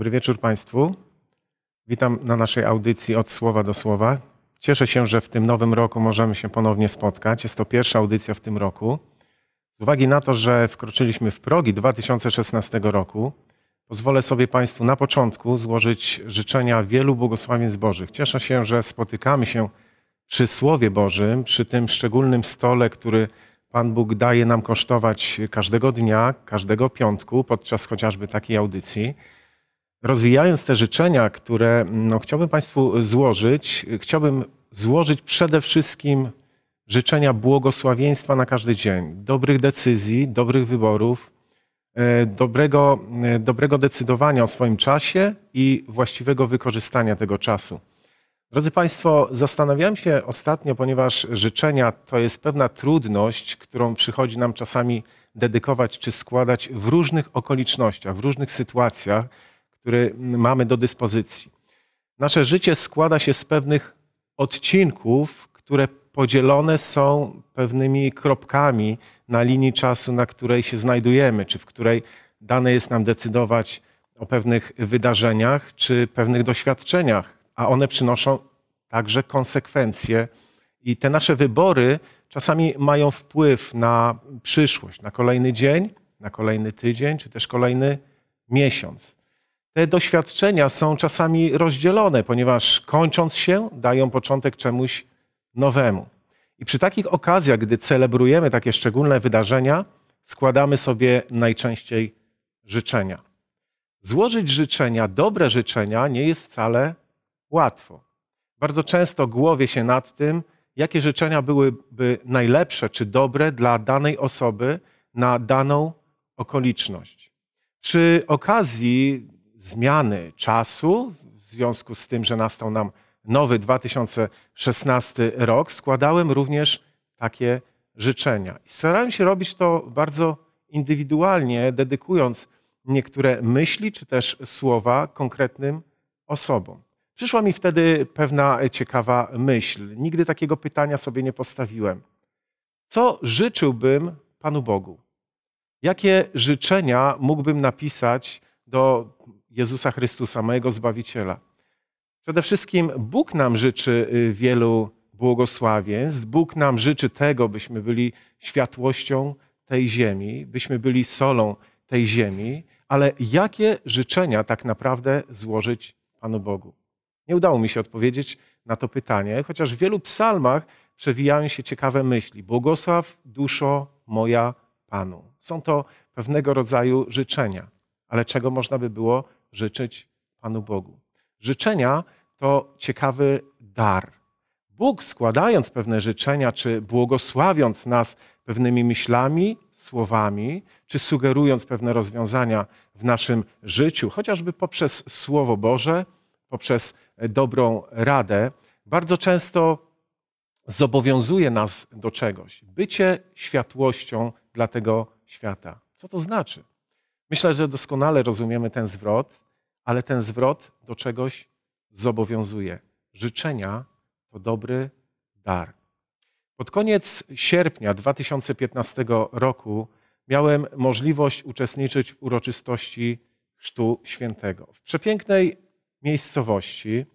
Dobry wieczór Państwu. Witam na naszej audycji od słowa do słowa. Cieszę się, że w tym nowym roku możemy się ponownie spotkać. Jest to pierwsza audycja w tym roku. Z uwagi na to, że wkroczyliśmy w progi 2016 roku, pozwolę sobie Państwu na początku złożyć życzenia wielu błogosławieństw Bożych. Cieszę się, że spotykamy się przy Słowie Bożym, przy tym szczególnym stole, który Pan Bóg daje nam kosztować każdego dnia, każdego piątku, podczas chociażby takiej audycji. Rozwijając te życzenia, które no, chciałbym Państwu złożyć, chciałbym złożyć przede wszystkim życzenia błogosławieństwa na każdy dzień, dobrych decyzji, dobrych wyborów, e, dobrego, e, dobrego decydowania o swoim czasie i właściwego wykorzystania tego czasu. Drodzy Państwo, zastanawiałem się ostatnio, ponieważ życzenia to jest pewna trudność, którą przychodzi nam czasami dedykować czy składać w różnych okolicznościach, w różnych sytuacjach, które mamy do dyspozycji. Nasze życie składa się z pewnych odcinków, które podzielone są pewnymi kropkami na linii czasu, na której się znajdujemy, czy w której dane jest nam decydować o pewnych wydarzeniach, czy pewnych doświadczeniach, a one przynoszą także konsekwencje. I te nasze wybory czasami mają wpływ na przyszłość, na kolejny dzień, na kolejny tydzień, czy też kolejny miesiąc. Te doświadczenia są czasami rozdzielone, ponieważ kończąc się, dają początek czemuś nowemu. I przy takich okazjach, gdy celebrujemy takie szczególne wydarzenia, składamy sobie najczęściej życzenia. Złożyć życzenia, dobre życzenia, nie jest wcale łatwo. Bardzo często głowię się nad tym, jakie życzenia byłyby najlepsze czy dobre dla danej osoby na daną okoliczność. Przy okazji zmiany czasu, w związku z tym, że nastał nam nowy 2016 rok, składałem również takie życzenia. I starałem się robić to bardzo indywidualnie, dedykując niektóre myśli czy też słowa konkretnym osobom. Przyszła mi wtedy pewna ciekawa myśl. Nigdy takiego pytania sobie nie postawiłem. Co życzyłbym Panu Bogu? Jakie życzenia mógłbym napisać do Jezusa Chrystusa, mojego Zbawiciela? Przede wszystkim Bóg nam życzy y, wielu błogosławieństw. Bóg nam życzy tego, byśmy byli światłością tej ziemi, byśmy byli solą tej ziemi, ale jakie życzenia tak naprawdę złożyć Panu Bogu? Nie udało mi się odpowiedzieć na to pytanie, chociaż w wielu psalmach przewijają się ciekawe myśli. Błogosław duszo moja Panu. Są to pewnego rodzaju życzenia, ale czego można by było życzyć Panu Bogu? Życzenia to ciekawy dar. Bóg składając pewne życzenia, czy błogosławiąc nas pewnymi myślami, słowami, czy sugerując pewne rozwiązania w naszym życiu, chociażby poprzez Słowo Boże, poprzez dobrą radę, bardzo często zobowiązuje nas do czegoś. Bycie światłością dla tego świata. Co to znaczy? Myślę, że doskonale rozumiemy ten zwrot, ale ten zwrot do czegoś zobowiązuje. Życzenia to dobry dar. Pod koniec sierpnia 2015 roku miałem możliwość uczestniczyć w uroczystości Chrztu Świętego. W przepięknej miejscowości,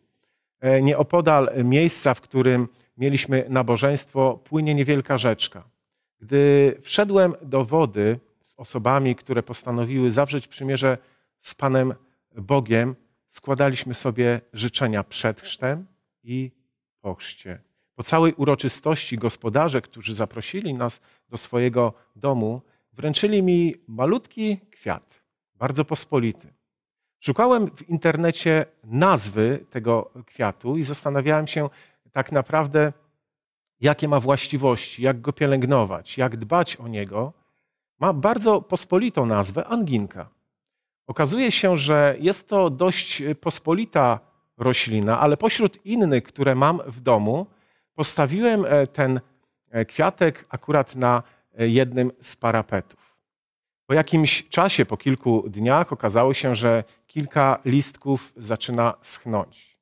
e, nieopodal miejsca, w którym mieliśmy nabożeństwo, płynie niewielka rzeczka. Gdy wszedłem do wody z osobami, które postanowiły zawrzeć przymierze z Panem Bogiem, składaliśmy sobie życzenia przed chrztem i po chrzcie. Po całej uroczystości gospodarze, którzy zaprosili nas do swojego domu, wręczyli mi malutki kwiat, bardzo pospolity. Szukałem w internecie nazwy tego kwiatu i zastanawiałem się tak naprawdę, jakie ma właściwości, jak go pielęgnować, jak dbać o niego. Ma bardzo pospolitą nazwę anginka. Okazuje się, że jest to dość pospolita roślina, ale pośród innych, które mam w domu, postawiłem e, ten e, kwiatek akurat na e, jednym z parapetów. Po jakimś czasie, po kilku dniach, okazało się, że kilka listków zaczyna schnąć.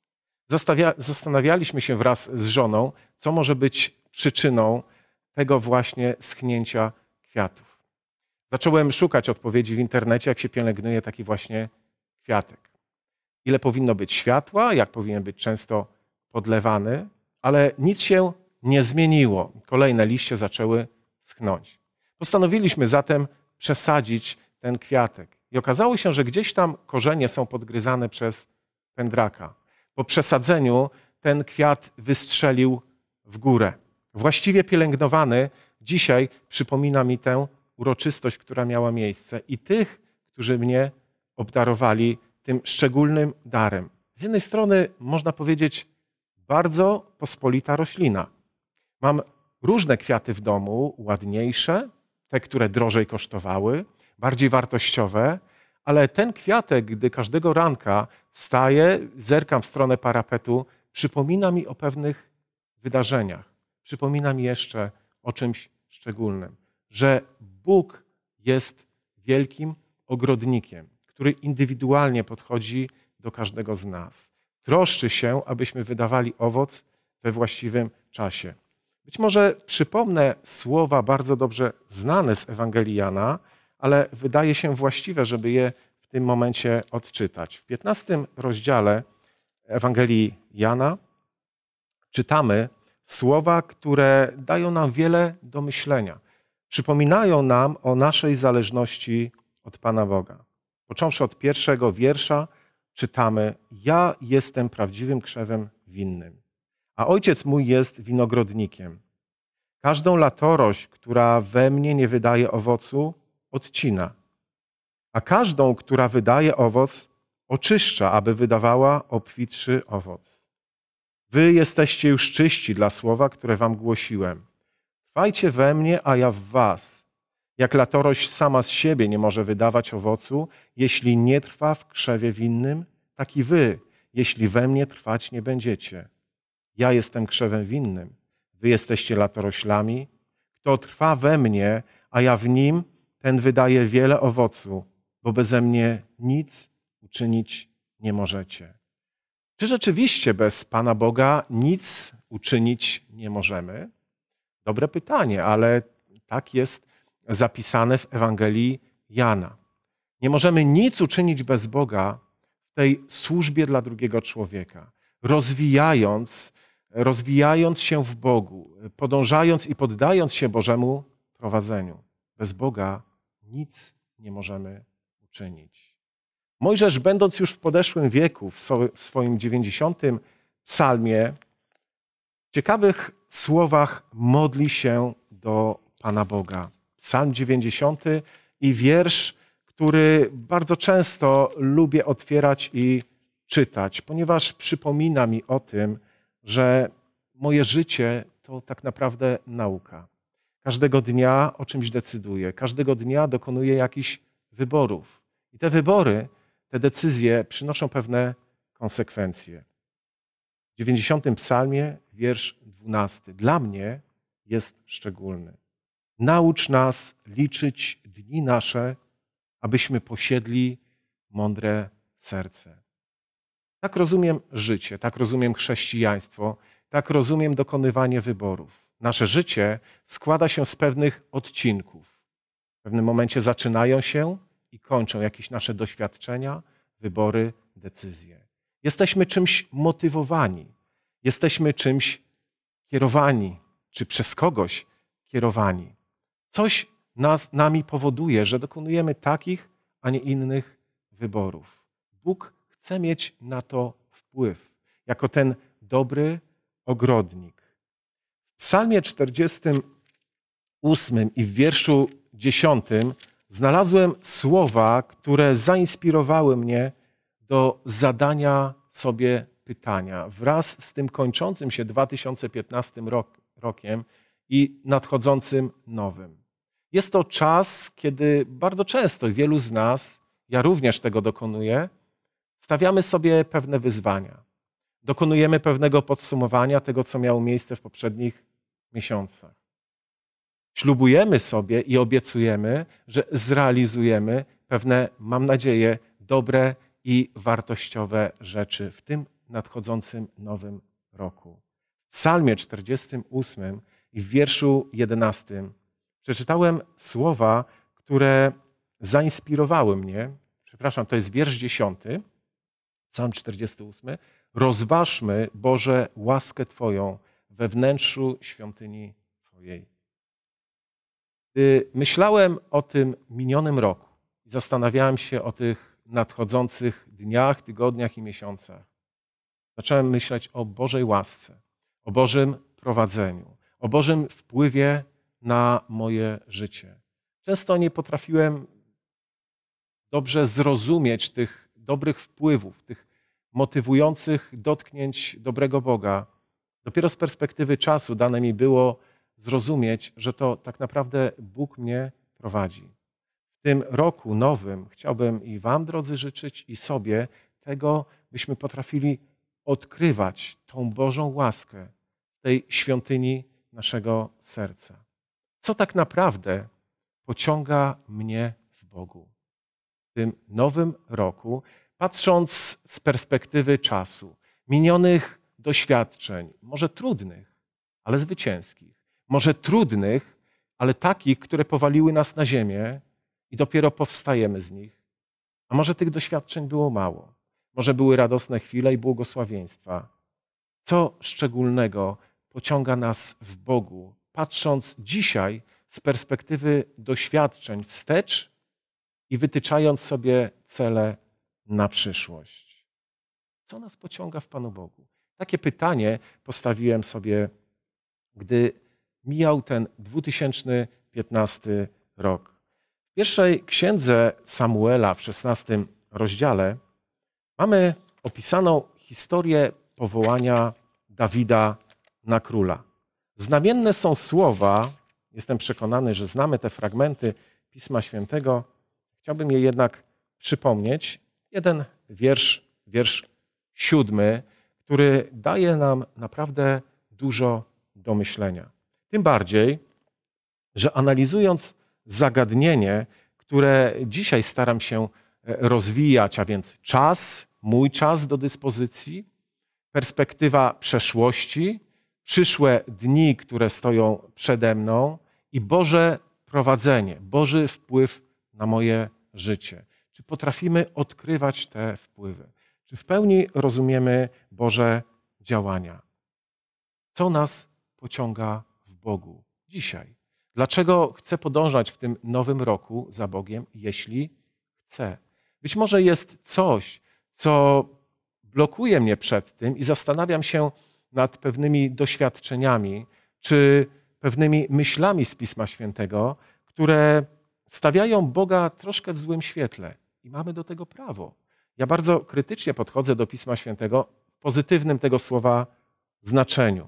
Zastanawialiśmy się wraz z żoną, co może być przyczyną tego właśnie schnięcia kwiatów. Zacząłem szukać odpowiedzi w internecie, jak się pielęgnuje taki właśnie kwiatek. ile powinno być światła, jak powinien być często podlewany, ale nic się nie zmieniło. Kolejne liście zaczęły schnąć. Postanowiliśmy zatem przesadzić ten kwiatek. I okazało się, że gdzieś tam korzenie są podgryzane przez pędraka. Po przesadzeniu ten kwiat wystrzelił w górę. Właściwie pielęgnowany, dzisiaj przypomina mi tę uroczystość, która miała miejsce i tych, którzy mnie obdarowali tym szczególnym darem. Z jednej strony można powiedzieć bardzo pospolita roślina. Mam różne kwiaty w domu, ładniejsze, te, które drożej kosztowały, bardziej wartościowe, ale ten kwiatek, gdy każdego ranka wstaję, zerkam w stronę parapetu, przypomina mi o pewnych wydarzeniach. Przypomina mi jeszcze o czymś szczególnym, że Bóg jest wielkim ogrodnikiem, który indywidualnie podchodzi do każdego z nas. Troszczy się, abyśmy wydawali owoc we właściwym czasie. Być może przypomnę słowa bardzo dobrze znane z Ewangelii Jana, ale wydaje się właściwe, żeby je w tym momencie odczytać. W 15 rozdziale Ewangelii Jana czytamy słowa, które dają nam wiele do myślenia. Przypominają nam o naszej zależności od Pana Boga. Począwszy od pierwszego wiersza, czytamy: Ja jestem prawdziwym krzewem winnym, a ojciec mój jest winogrodnikiem. Każdą latorość, która we mnie nie wydaje owocu, odcina, a każdą, która wydaje owoc, oczyszcza, aby wydawała obfitszy owoc. Wy jesteście już czyści dla słowa, które wam głosiłem. Trwajcie we mnie, a ja w was. Jak latorość sama z siebie nie może wydawać owocu, jeśli nie trwa w krzewie winnym, tak i wy, jeśli we mnie trwać nie będziecie. Ja jestem krzewem winnym, wy jesteście latoroślami. Kto trwa we mnie, a ja w nim, ten wydaje wiele owocu, bo beze mnie nic uczynić nie możecie. Czy rzeczywiście bez Pana Boga nic uczynić nie możemy? Dobre pytanie, ale tak jest zapisane w Ewangelii Jana. Nie możemy nic uczynić bez Boga w tej służbie dla drugiego człowieka, rozwijając, rozwijając się w Bogu, podążając i poddając się Bożemu prowadzeniu. Bez Boga nic nie możemy uczynić. Mojżesz, będąc już w podeszłym wieku, w swoim 90. psalmie, ciekawych słowach modli się do Pana Boga. Psalm 90 i wiersz, który bardzo często lubię otwierać i czytać, ponieważ przypomina mi o tym, że moje życie to tak naprawdę nauka. Każdego dnia o czymś decyduję, każdego dnia dokonuję jakichś wyborów. I te wybory, te decyzje przynoszą pewne konsekwencje. W 90. psalmie, wiersz 12. Dla mnie jest szczególny. Naucz nas liczyć dni nasze, abyśmy posiedli mądre serce. Tak rozumiem życie, tak rozumiem chrześcijaństwo, tak rozumiem dokonywanie wyborów. Nasze życie składa się z pewnych odcinków. W pewnym momencie zaczynają się i kończą jakieś nasze doświadczenia, wybory, decyzje. Jesteśmy czymś motywowani, jesteśmy czymś kierowani, czy przez kogoś kierowani. Coś nas, nami powoduje, że dokonujemy takich, a nie innych wyborów. Bóg chce mieć na to wpływ, jako ten dobry ogrodnik. W Psalmie 48 i w wierszu 10 znalazłem słowa, które zainspirowały mnie do zadania sobie pytania. Wraz z tym kończącym się 2015 rok, rokiem i nadchodzącym nowym. Jest to czas, kiedy bardzo często wielu z nas, ja również tego dokonuję, stawiamy sobie pewne wyzwania. Dokonujemy pewnego podsumowania tego, co miało miejsce w poprzednich miesiącach. Ślubujemy sobie i obiecujemy, że zrealizujemy pewne, mam nadzieję, dobre i wartościowe rzeczy w tym nadchodzącym nowym roku. W Psalmie 48 i w wierszu 11 przeczytałem słowa, które zainspirowały mnie. Przepraszam, to jest wiersz 10. Psalm 48. Rozważmy, Boże, łaskę Twoją we wnętrzu świątyni Twojej. Gdy myślałem o tym minionym roku i zastanawiałem się o tych nadchodzących dniach, tygodniach i miesiącach, zacząłem myśleć o Bożej łasce, o Bożym prowadzeniu, o Bożym wpływie na moje życie. Często nie potrafiłem dobrze zrozumieć tych dobrych wpływów, tych motywujących dotknięć dobrego Boga. Dopiero z perspektywy czasu dane mi było zrozumieć, że to tak naprawdę Bóg mnie prowadzi. Tym roku nowym chciałbym i Wam, drodzy, życzyć, i sobie tego, byśmy potrafili odkrywać tą Bożą łaskę w tej świątyni naszego serca. Co tak naprawdę pociąga mnie w Bogu? W tym nowym roku, patrząc z perspektywy czasu, minionych doświadczeń, może trudnych, ale zwycięskich, może trudnych, ale takich, które powaliły nas na ziemię i dopiero powstajemy z nich. A może tych doświadczeń było mało, może były radosne chwile i błogosławieństwa. Co szczególnego pociąga nas w Bogu, patrząc dzisiaj z perspektywy doświadczeń wstecz i wytyczając sobie cele na przyszłość. Co nas pociąga w Panu Bogu? Takie pytanie postawiłem sobie, gdy mijał ten 2015 rok. Pierwszej księdze Samuela w 16 rozdziale mamy opisaną historię powołania Dawida na króla. Znamienne są słowa, jestem przekonany, że znamy te fragmenty Pisma Świętego. Chciałbym je jednak przypomnieć. Jeden wiersz, wiersz siódmy, który daje nam naprawdę dużo do myślenia. Tym bardziej, że analizując zagadnienie, które dzisiaj staram się e, rozwijać, a więc czas, mój czas do dyspozycji, perspektywa przeszłości, przyszłe dni, które stoją przede mną i Boże prowadzenie, Boży wpływ na moje życie. Czy potrafimy odkrywać te wpływy? Czy w pełni rozumiemy Boże działania? Co nas pociąga w Bogu dzisiaj? Dlaczego chcę podążać w tym nowym roku za Bogiem, jeśli chcę? Być może jest coś, co blokuje mnie przed tym i zastanawiam się nad pewnymi doświadczeniami czy pewnymi myślami z Pisma Świętego, które stawiają Boga troszkę w złym świetle i mamy do tego prawo. Ja bardzo krytycznie podchodzę do Pisma Świętego w pozytywnym tego słowa znaczeniu.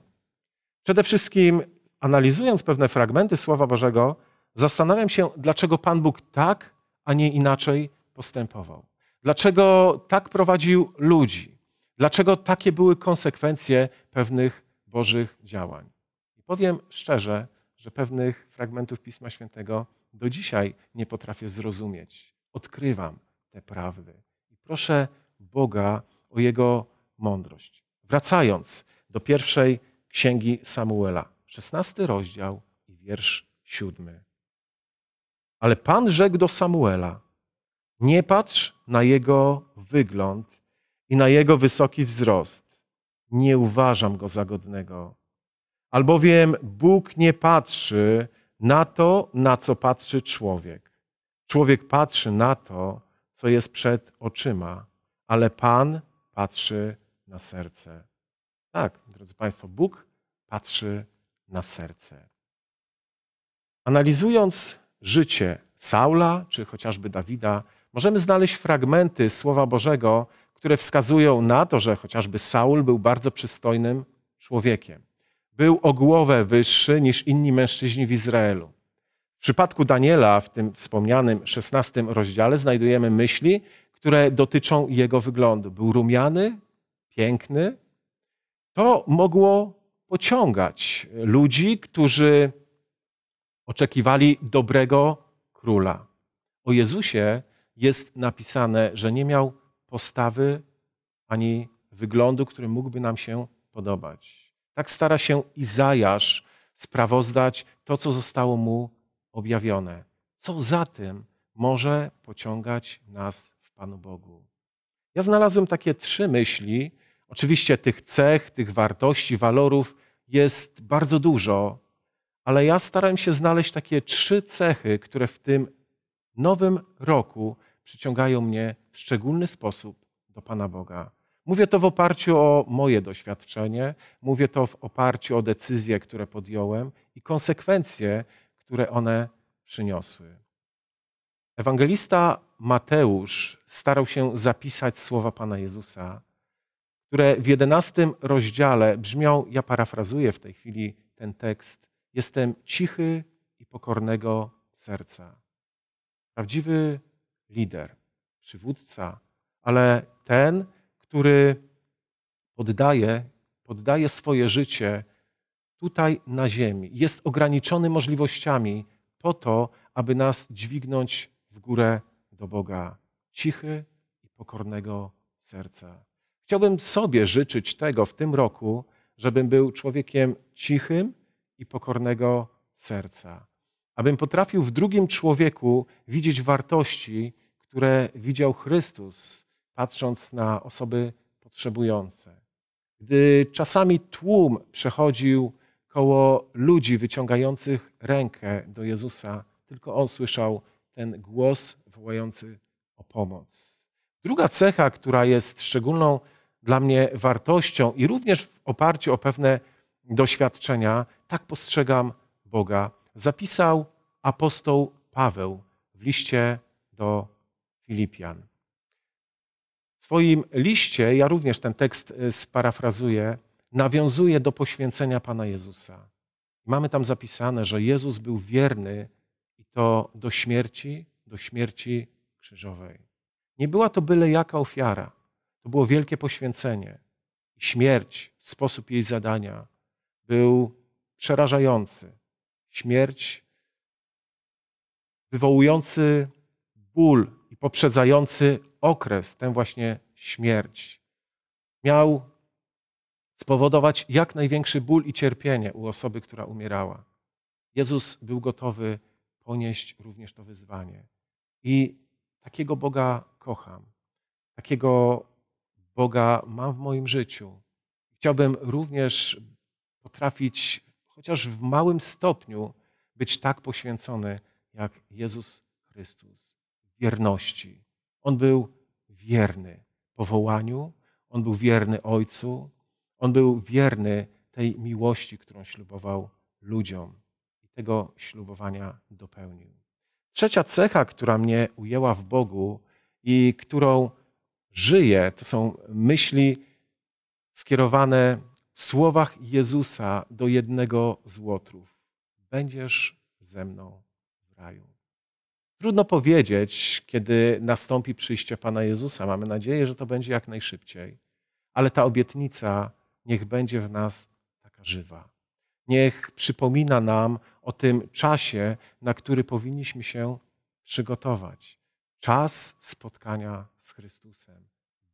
Przede wszystkim, analizując pewne fragmenty Słowa Bożego, zastanawiam się, dlaczego Pan Bóg tak, a nie inaczej postępował. Dlaczego tak prowadził ludzi? Dlaczego takie były konsekwencje pewnych Bożych działań? I powiem szczerze, że pewnych fragmentów Pisma Świętego do dzisiaj nie potrafię zrozumieć. Odkrywam te prawdy. I proszę Boga o Jego mądrość. Wracając do pierwszej księgi Samuela, szesnasty rozdział i wiersz siódmy. Ale Pan rzekł do Samuela: Nie patrz na jego wygląd i na jego wysoki wzrost. Nie uważam go za godnego. Albowiem Bóg nie patrzy na to, na co patrzy człowiek. Człowiek patrzy na to, co jest przed oczyma, ale Pan patrzy na serce. Tak, drodzy Państwo, Bóg patrzy na serce. Analizując życie Saula czy chociażby Dawida, możemy znaleźć fragmenty Słowa Bożego, które wskazują na to, że chociażby Saul był bardzo przystojnym człowiekiem. Był o głowę wyższy niż inni mężczyźni w Izraelu. W przypadku Daniela, w tym wspomnianym szesnastym rozdziale, znajdujemy myśli, które dotyczą jego wyglądu. Był rumiany, piękny. To mogło pociągać ludzi, którzy oczekiwali dobrego króla. O Jezusie jest napisane, że nie miał postawy ani wyglądu, który mógłby nam się podobać. Tak stara się Izajasz sprawozdać to, co zostało mu objawione. Co za tym może pociągać nas w Panu Bogu? Ja znalazłem takie trzy myśli. Oczywiście tych cech, tych wartości, walorów jest bardzo dużo, ale ja starałem się znaleźć takie trzy cechy, które w tym nowym roku przyciągają mnie w szczególny sposób do Pana Boga. Mówię to w oparciu o moje doświadczenie, mówię to w oparciu o decyzje, które podjąłem i konsekwencje, które one przyniosły. Ewangelista Mateusz starał się zapisać słowa Pana Jezusa, które w jedenastym rozdziale brzmią, ja parafrazuję w tej chwili ten tekst, jestem cichy i pokornego serca. Prawdziwy lider, przywódca, ale ten, który poddaje, poddaje swoje życie tutaj na ziemi, jest ograniczony możliwościami po to, aby nas dźwignąć w górę do Boga. Cichy i pokornego serca. Chciałbym sobie życzyć tego w tym roku, żebym był człowiekiem cichym i pokornego serca. Abym potrafił w drugim człowieku widzieć wartości, które widział Chrystus, patrząc na osoby potrzebujące. Gdy czasami tłum przechodził koło ludzi wyciągających rękę do Jezusa, tylko on słyszał ten głos wołający o pomoc. Druga cecha, która jest szczególną dla mnie wartością i również w oparciu o pewne doświadczenia, tak postrzegam Boga, zapisał apostoł Paweł w liście do Filipian. W swoim liście, ja również ten tekst y, sparafrazuję, nawiązuje do poświęcenia Pana Jezusa. Mamy tam zapisane, że Jezus był wierny i to do śmierci, do śmierci krzyżowej. Nie była to byle jaka ofiara. To było wielkie poświęcenie. Śmierć, sposób jej zadania był przerażający. Śmierć wywołujący ból i poprzedzający okres, tę właśnie śmierć. Miał spowodować jak największy ból i cierpienie u osoby, która umierała. Jezus był gotowy ponieść również to wyzwanie. I takiego Boga kocham. Takiego Boga mam w moim życiu. Chciałbym również potrafić, chociaż w małym stopniu, być tak poświęcony jak Jezus Chrystus. Wierności. On był wierny powołaniu, on był wierny Ojcu, on był wierny tej miłości, którą ślubował ludziom i tego ślubowania dopełnił. Trzecia cecha, która mnie ujęła w Bogu i którą żyję, to są myśli skierowane w słowach Jezusa do jednego z łotrów. Będziesz ze mną w raju. Trudno powiedzieć, kiedy nastąpi przyjście Pana Jezusa. Mamy nadzieję, że to będzie jak najszybciej, ale ta obietnica niech będzie w nas taka żywa. Niech przypomina nam o tym czasie, na który powinniśmy się przygotować. Czas spotkania z Chrystusem.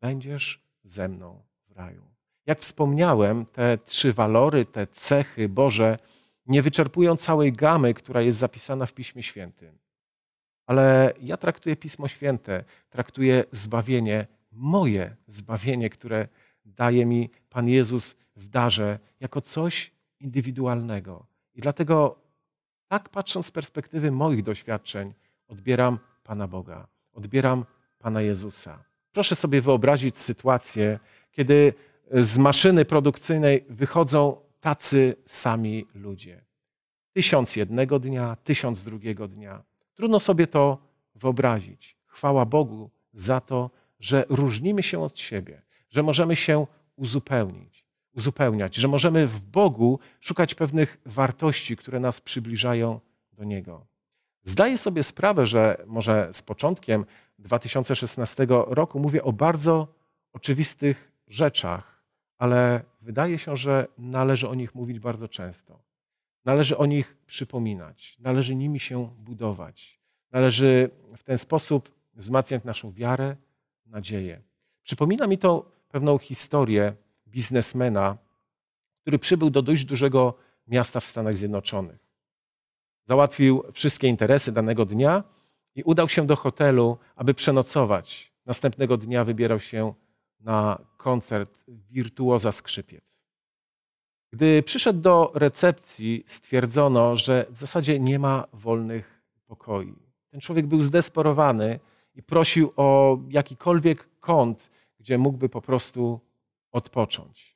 Będziesz ze mną w raju. Jak wspomniałem, te trzy walory, te cechy Boże nie wyczerpują całej gamy, która jest zapisana w Piśmie Świętym. Ale ja traktuję Pismo Święte, traktuję zbawienie, moje zbawienie, które daje mi Pan Jezus w darze, jako coś indywidualnego. I dlatego, tak patrząc z perspektywy moich doświadczeń, odbieram Pana Boga, odbieram Pana Jezusa. Proszę sobie wyobrazić sytuację, kiedy z maszyny produkcyjnej wychodzą tacy sami ludzie. Tysiąc jednego dnia, tysiąc drugiego dnia. Trudno sobie to wyobrazić. Chwała Bogu za to, że różnimy się od siebie, że możemy się uzupełnić, uzupełniać, że możemy w Bogu szukać pewnych wartości, które nas przybliżają do Niego. Zdaję sobie sprawę, że może z początkiem 2016 roku mówię o bardzo oczywistych rzeczach, ale wydaje się, że należy o nich mówić bardzo często. Należy o nich przypominać, należy nimi się budować. Należy w ten sposób wzmacniać naszą wiarę, nadzieję. Przypomina mi to pewną historię biznesmena, który przybył do dość dużego miasta w Stanach Zjednoczonych. Załatwił wszystkie interesy danego dnia i udał się do hotelu, aby przenocować. następnego dnia wybierał się na koncert wirtuoza skrzypiec. Gdy przyszedł do recepcji, stwierdzono, że w zasadzie nie ma wolnych pokoi. Ten człowiek był zdesperowany i prosił o jakikolwiek kąt, gdzie mógłby po prostu odpocząć.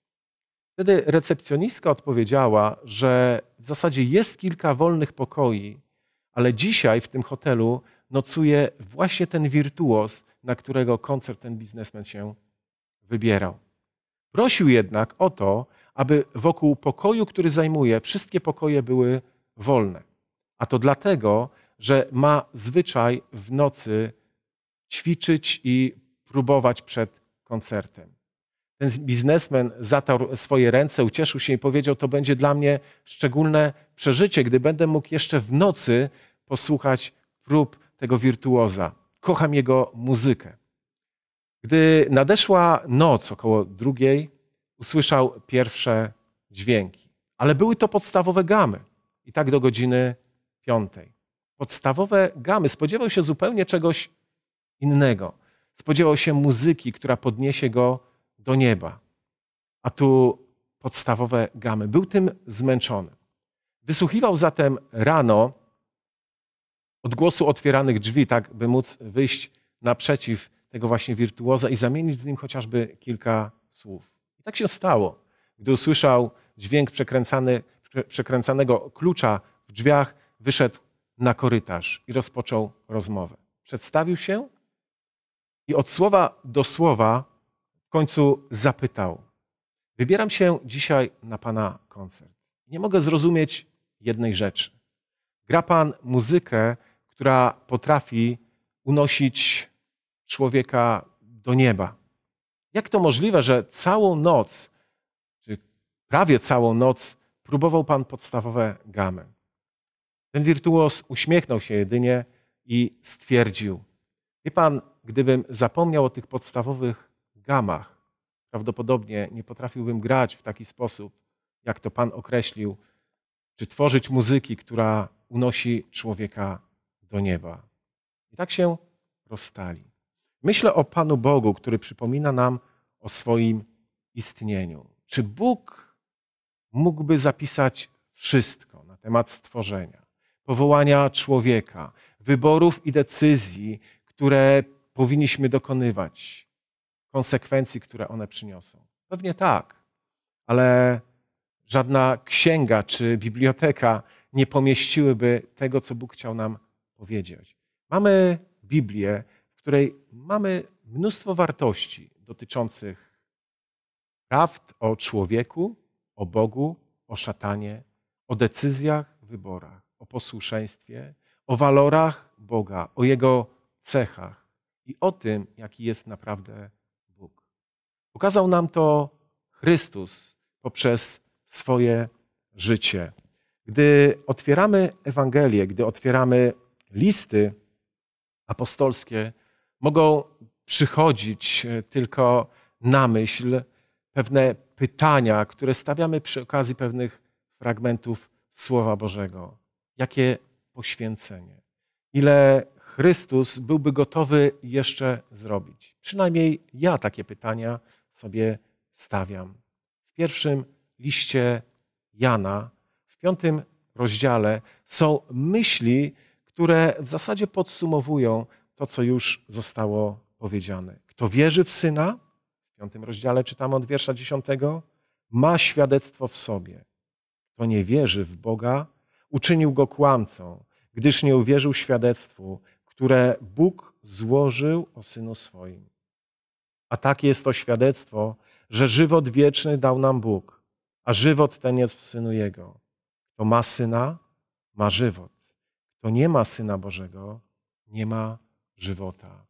Wtedy recepcjonistka odpowiedziała, że w zasadzie jest kilka wolnych pokoi, ale dzisiaj w tym hotelu nocuje właśnie ten wirtuos, na którego koncert ten biznesmen się wybierał. Prosił jednak o to, aby wokół pokoju, który zajmuje, wszystkie pokoje były wolne. A to dlatego, że ma zwyczaj w nocy ćwiczyć i próbować przed koncertem. Ten biznesmen zatarł swoje ręce, ucieszył się i powiedział: To będzie dla mnie szczególne przeżycie, gdy będę mógł jeszcze w nocy posłuchać prób tego wirtuoza. Kocham jego muzykę. Gdy nadeszła noc około drugiej, usłyszał pierwsze dźwięki, ale były to podstawowe gamy. I tak do godziny piątej. Podstawowe gamy. Spodziewał się zupełnie czegoś innego. Spodziewał się muzyki, która podniesie go do nieba. A tu podstawowe gamy. Był tym zmęczony. Wysłuchiwał zatem rano odgłosu otwieranych drzwi, tak by móc wyjść naprzeciw tego właśnie wirtuoza i zamienić z nim chociażby kilka słów. I tak się stało. Gdy usłyszał dźwięk przekręcany, przekręcanego klucza w drzwiach, wyszedł na korytarz i rozpoczął rozmowę. Przedstawił się i od słowa do słowa końcu zapytał: Wybieram się dzisiaj na pana koncert. Nie mogę zrozumieć jednej rzeczy. Gra pan muzykę, która potrafi unosić człowieka do nieba. Jak to możliwe, że całą noc, czy prawie całą noc, próbował Pan podstawowe gamy? Ten wirtuos uśmiechnął się jedynie i stwierdził: Wie Pan, gdybym zapomniał o tych podstawowych gamach, prawdopodobnie nie potrafiłbym grać w taki sposób, jak to Pan określił, czy tworzyć muzyki, która unosi człowieka do nieba. I tak się rozstali. Myślę o Panu Bogu, który przypomina nam o swoim istnieniu. Czy Bóg mógłby zapisać wszystko na temat stworzenia, powołania człowieka, wyborów i decyzji, które powinniśmy dokonywać, konsekwencji, które one przyniosą? Pewnie tak, ale żadna księga czy biblioteka nie pomieściłyby tego, co Bóg chciał nam powiedzieć. Mamy Biblię, w której mamy mnóstwo wartości dotyczących prawd o człowieku, o Bogu, o szatanie, o decyzjach, wyborach, o posłuszeństwie, o walorach Boga, o Jego cechach i o tym, jaki jest naprawdę. Pokazał nam to Chrystus poprzez swoje życie. Gdy otwieramy Ewangelię, gdy otwieramy listy apostolskie, mogą przychodzić e, tylko na myśl pewne pytania, które stawiamy przy okazji pewnych fragmentów Słowa Bożego. Jakie poświęcenie? Ile Chrystus byłby gotowy jeszcze zrobić? Przynajmniej ja takie pytania sobie stawiam. W pierwszym liście Jana, w piątym rozdziale, są myśli, które w zasadzie podsumowują to, co już zostało powiedziane. Kto wierzy w Syna, w piątym rozdziale czytamy od wiersza dziesiątego, ma świadectwo w sobie. Kto nie wierzy w Boga, uczynił go kłamcą, gdyż nie uwierzył świadectwu, które Bóg złożył o Synu swoim. A takie jest to świadectwo, że żywot wieczny dał nam Bóg, a żywot ten jest w Synu Jego. Kto ma Syna, ma żywot. Kto nie ma Syna Bożego, nie ma żywota.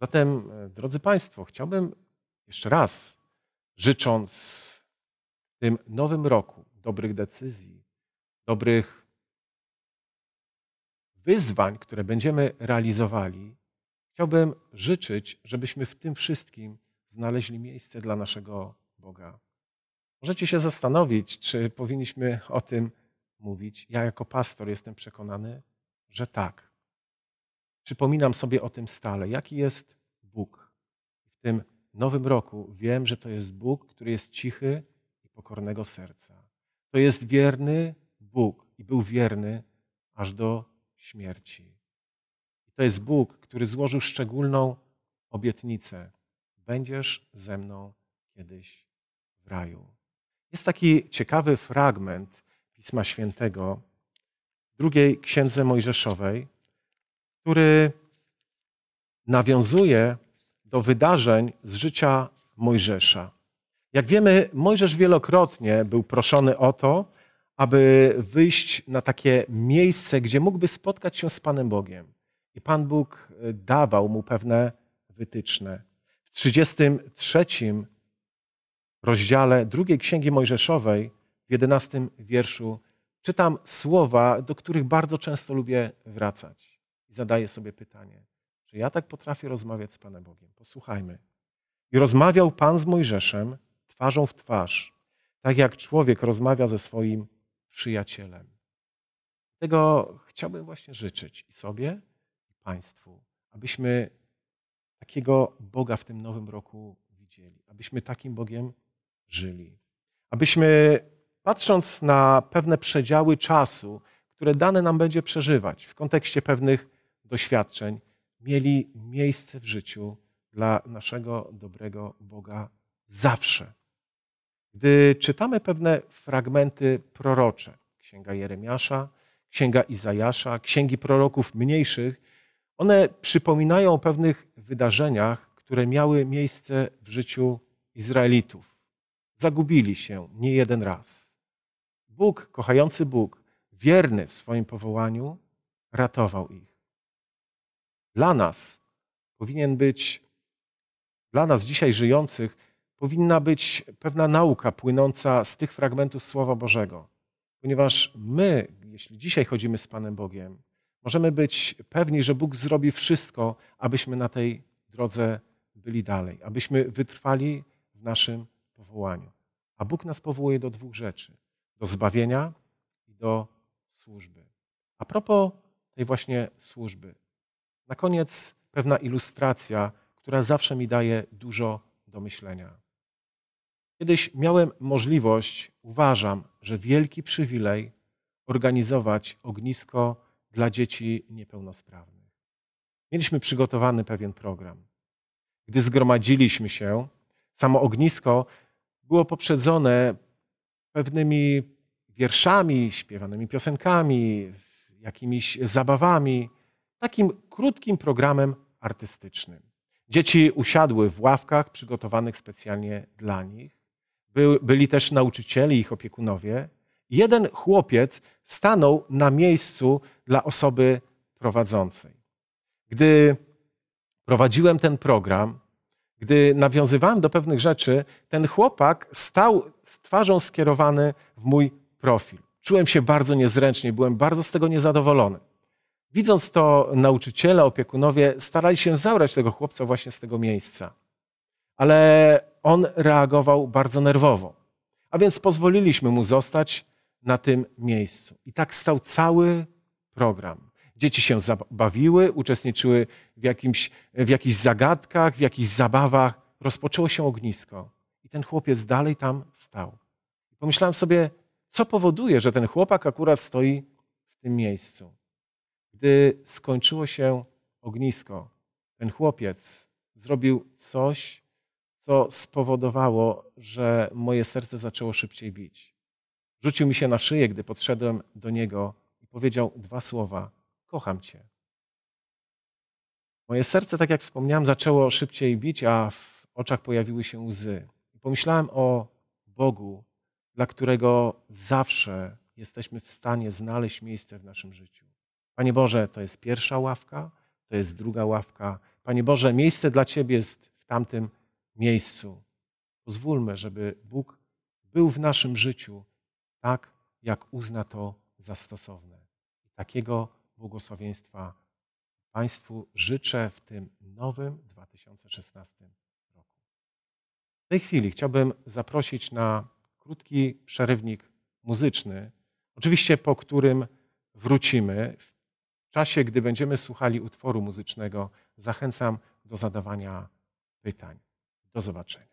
Zatem, e, drodzy Państwo, chciałbym jeszcze raz, życząc w tym nowym roku dobrych decyzji, dobrych wyzwań, które będziemy realizowali, chciałbym życzyć, żebyśmy w tym wszystkim znaleźli miejsce dla naszego Boga. Możecie się zastanowić, czy powinniśmy o tym mówić. Ja, jako pastor, jestem przekonany, że tak. Przypominam sobie o tym stale, jaki jest Bóg. tym nowym roku wiem, że to jest Bóg, który jest cichy i pokornego serca. To jest wierny Bóg i był wierny aż do śmierci. To jest Bóg, który złożył szczególną obietnicę. Będziesz ze mną kiedyś w raju. Jest taki ciekawy fragment Pisma Świętego, drugiej księdze Mojżeszowej, który nawiązuje do wydarzeń z życia Mojżesza. Jak wiemy, Mojżesz wielokrotnie był proszony o to, aby wyjść na takie miejsce, gdzie mógłby spotkać się z Panem Bogiem. I Pan Bóg e, dawał mu pewne wytyczne. W 33 rozdziale drugiej Księgi Mojżeszowej, w 11 wierszu, czytam słowa, do których bardzo często lubię wracać. I zadaję sobie pytanie, czy ja tak potrafię rozmawiać z Panem Bogiem? Posłuchajmy. I rozmawiał Pan z Mojżeszem twarzą w twarz, tak jak człowiek rozmawia ze swoim przyjacielem. Tego chciałbym właśnie życzyć i sobie, Państwu, abyśmy takiego Boga w tym nowym roku widzieli, abyśmy takim Bogiem żyli, abyśmy patrząc na pewne przedziały czasu, które dane nam będzie przeżywać w kontekście pewnych doświadczeń, mieli miejsce w życiu dla naszego dobrego Boga zawsze. Gdy czytamy pewne fragmenty prorocze, Księga Jeremiasza, Księga Izajasza, księgi proroków mniejszych, one przypominają o pewnych wydarzeniach, które miały miejsce w życiu Izraelitów. Zagubili się nie jeden raz. Bóg, kochający Bóg, wierny w swoim powołaniu, ratował ich. Dla nas powinien być, dla nas dzisiaj żyjących, powinna być pewna nauka płynąca z tych fragmentów Słowa Bożego. Ponieważ my, jeśli dzisiaj chodzimy z Panem Bogiem, możemy być pewni, że Bóg zrobi wszystko, abyśmy na tej drodze byli dalej, abyśmy wytrwali w naszym powołaniu. A Bóg nas powołuje do dwóch rzeczy: do zbawienia i do służby. A propos tej właśnie służby, na koniec pewna ilustracja, która zawsze mi daje dużo do myślenia. Kiedyś miałem możliwość, uważam, że wielki przywilej organizować ognisko dla dzieci niepełnosprawnych. Mieliśmy przygotowany pewien program. Gdy zgromadziliśmy się, samo ognisko było poprzedzone pewnymi wierszami, śpiewanymi piosenkami, jakimiś zabawami, takim krótkim programem artystycznym. Dzieci usiadły w ławkach przygotowanych specjalnie dla nich. By, byli też nauczyciele, ich opiekunowie. Jeden chłopiec stanął na miejscu dla osoby prowadzącej. Gdy prowadziłem ten program, gdy nawiązywałem do pewnych rzeczy, ten chłopak stał z twarzą skierowany w mój profil. Czułem się bardzo niezręcznie, byłem bardzo z tego niezadowolony. Widząc to, nauczyciele, opiekunowie starali się zabrać tego chłopca właśnie z tego miejsca. Ale on reagował bardzo nerwowo. A więc pozwoliliśmy mu zostać na tym miejscu. I tak stał cały program. Dzieci się zabawiły, uczestniczyły w, jakimś, w jakichś zagadkach, w jakichś zabawach. Rozpoczęło się ognisko. I ten chłopiec dalej tam stał. Pomyślałem sobie, co powoduje, że ten chłopak akurat stoi w tym miejscu. Gdy skończyło się ognisko, ten chłopiec zrobił coś, co spowodowało, że moje serce zaczęło szybciej bić. Rzucił mi się na szyję, gdy podszedłem do niego i powiedział dwa słowa: Kocham cię. Moje serce, tak jak wspomniałem, zaczęło szybciej bić, a w oczach pojawiły się łzy. Pomyślałem o Bogu, dla którego zawsze jesteśmy w stanie znaleźć miejsce w naszym życiu. Panie Boże, to jest pierwsza ławka, to jest druga ławka. Panie Boże, miejsce dla Ciebie jest w tamtym miejscu. Pozwólmy, żeby Bóg był w naszym życiu tak, jak uzna to za stosowne. Takiego błogosławieństwa Państwu życzę w tym nowym 2016 roku. W tej chwili chciałbym zaprosić na krótki przerywnik muzyczny, oczywiście po którym wrócimy. W czasie, gdy będziemy słuchali utworu muzycznego, zachęcam do zadawania pytań. Do zobaczenia.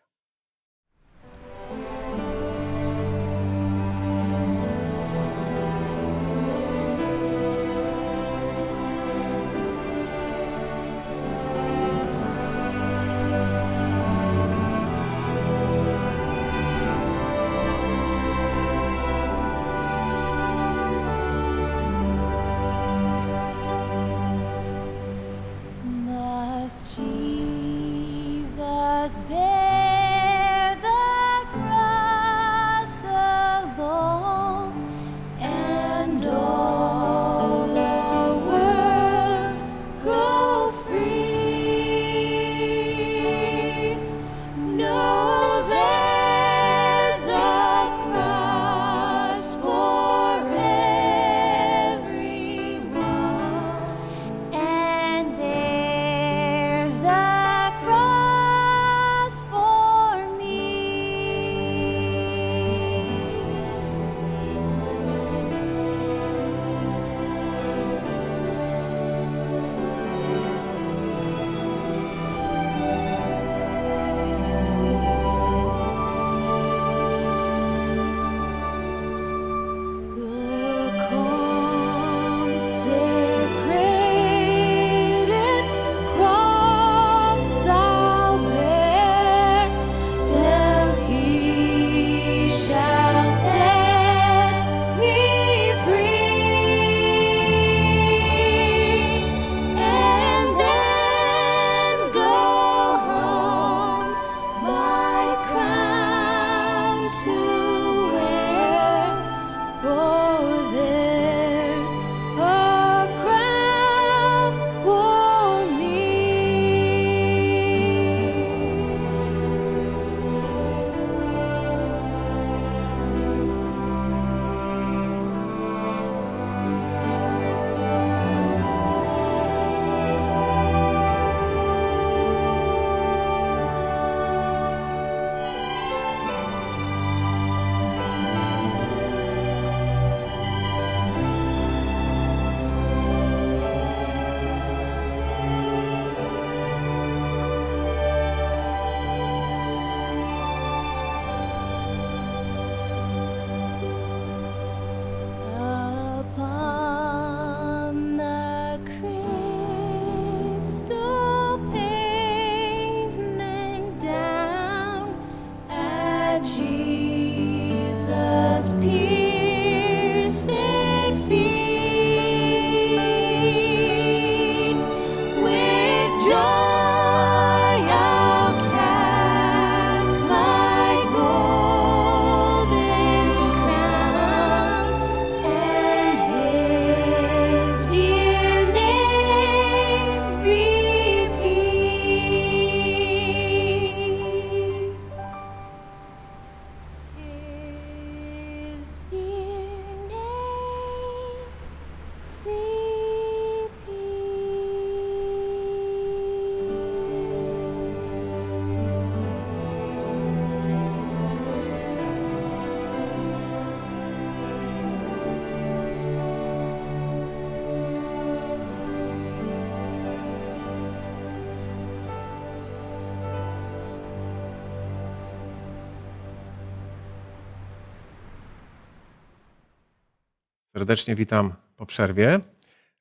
Serdecznie witam po przerwie.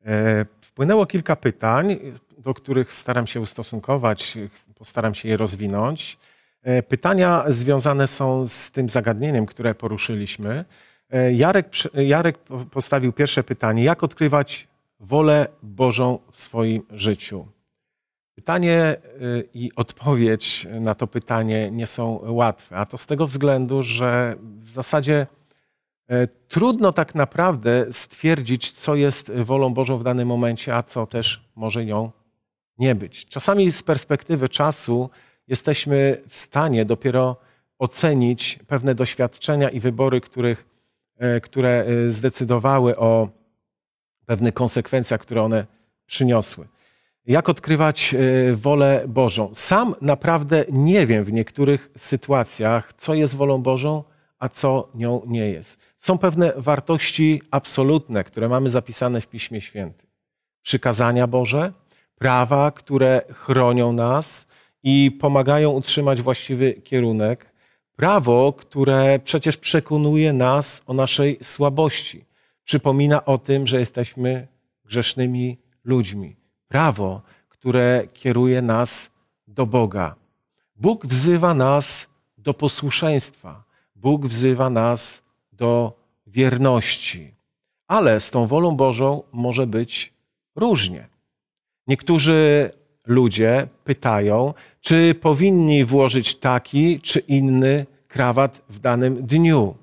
E, wpłynęło kilka pytań, do których staram się ustosunkować, postaram się je rozwinąć. E, pytania związane są z tym zagadnieniem, które poruszyliśmy. E, Jarek, Jarek postawił pierwsze pytanie: jak odkrywać wolę Bożą w swoim życiu? Pytanie i odpowiedź na to pytanie nie są łatwe, a to z tego względu, że w zasadzie trudno tak naprawdę stwierdzić, co jest wolą Bożą w danym momencie, a co też może nią nie być. Czasami z perspektywy czasu jesteśmy w stanie dopiero ocenić pewne doświadczenia i wybory, których, e, które e, zdecydowały o pewnych konsekwencjach, które one przyniosły. Jak odkrywać wolę Bożą? Sam naprawdę nie wiem w niektórych sytuacjach, co jest wolą Bożą, a co nią nie jest. Są pewne wartości absolutne, które mamy zapisane w Piśmie Świętym. Przykazania Boże, prawa, które chronią nas i pomagają utrzymać właściwy kierunek. Prawo, które przecież przekonuje nas o naszej słabości. Przypomina o tym, że jesteśmy grzesznymi ludźmi. Prawo, które kieruje nas do Boga. Bóg wzywa nas do posłuszeństwa. Bóg wzywa nas do wierności. Ale z tą wolą Bożą może być różnie. Niektórzy ludzie pytają, czy powinni włożyć taki czy inny krawat w danym dniu.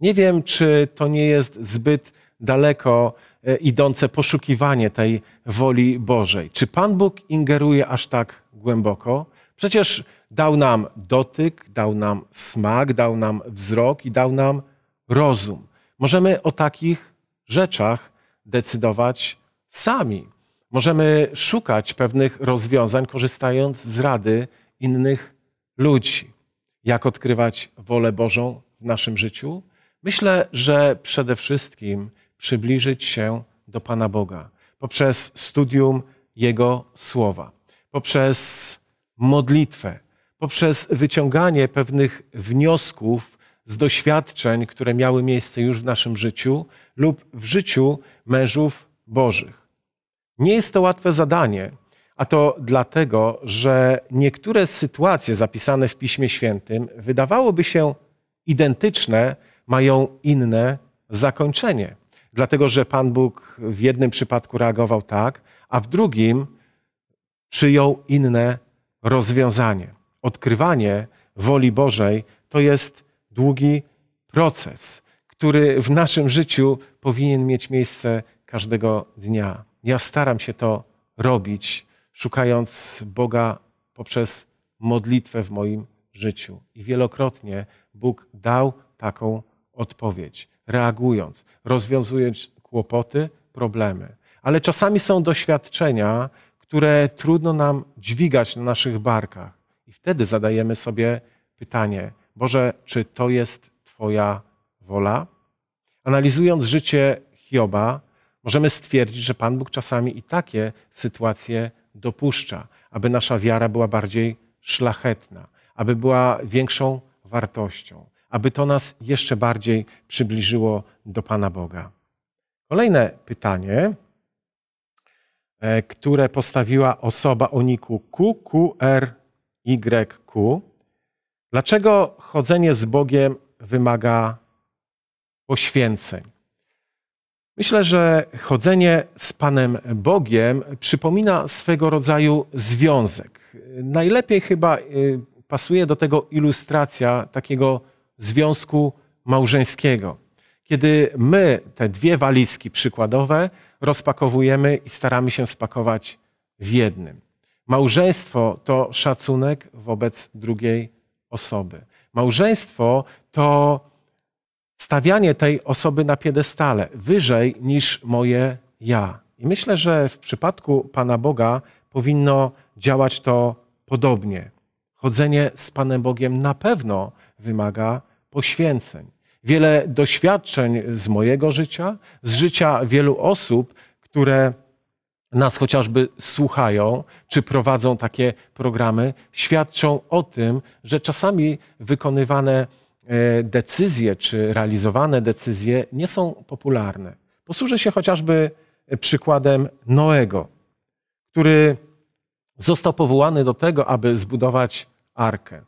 Nie wiem, czy to nie jest zbyt daleko e, idące poszukiwanie tej woli Bożej. Czy Pan Bóg ingeruje aż tak głęboko? Przecież dał nam dotyk, dał nam smak, dał nam wzrok i dał nam rozum. Możemy o takich rzeczach decydować sami. Możemy szukać pewnych rozwiązań, korzystając z rady innych ludzi. Jak odkrywać wolę Bożą w naszym życiu? Myślę, że przede wszystkim przybliżyć się do Pana Boga poprzez studium Jego słowa, poprzez modlitwę, poprzez wyciąganie pewnych wniosków z doświadczeń, które miały miejsce już w naszym życiu lub w życiu mężów Bożych. Nie jest to łatwe zadanie, a to dlatego, że niektóre sytuacje zapisane w Piśmie Świętym wydawałoby się identyczne, mają inne zakończenie. Dlatego, że Pan Bóg w jednym przypadku reagował tak, a w drugim przyjął inne rozwiązanie. Odkrywanie woli Bożej to jest długi proces, który w naszym życiu powinien mieć miejsce każdego dnia. Ja staram się to robić, szukając Boga poprzez modlitwę w moim życiu. I wielokrotnie Bóg dał taką odpowiedź, reagując, rozwiązując kłopoty, problemy. Ale czasami są doświadczenia, które trudno nam dźwigać na naszych barkach. I wtedy zadajemy sobie pytanie: Boże, czy to jest Twoja wola? Analizując życie Hioba, możemy stwierdzić, że Pan Bóg czasami i takie sytuacje dopuszcza, aby nasza wiara była bardziej szlachetna, aby była większą wartością, aby to nas jeszcze bardziej przybliżyło do Pana Boga. Kolejne pytanie, które postawiła osoba o niku QQRYQ. Dlaczego chodzenie z Bogiem wymaga poświęceń? Myślę, że chodzenie z Panem Bogiem przypomina swego rodzaju związek. Najlepiej chyba y, pasuje do tego ilustracja takiego związku małżeńskiego. Kiedy my te dwie walizki przykładowe rozpakowujemy i staramy się spakować w jednym. Małżeństwo to szacunek wobec drugiej osoby. Małżeństwo to stawianie tej osoby na piedestale, wyżej niż moje ja. I myślę, że w przypadku Pana Boga powinno działać to podobnie. Chodzenie z Panem Bogiem na pewno wymaga poświęceń. Wiele doświadczeń z mojego życia, z życia wielu osób, które nas chociażby słuchają, czy prowadzą takie programy, świadczą o tym, że czasami wykonywane e, decyzje, czy realizowane decyzje nie są popularne. Posłużę się chociażby przykładem Noego, który został powołany do tego, aby zbudować arkę.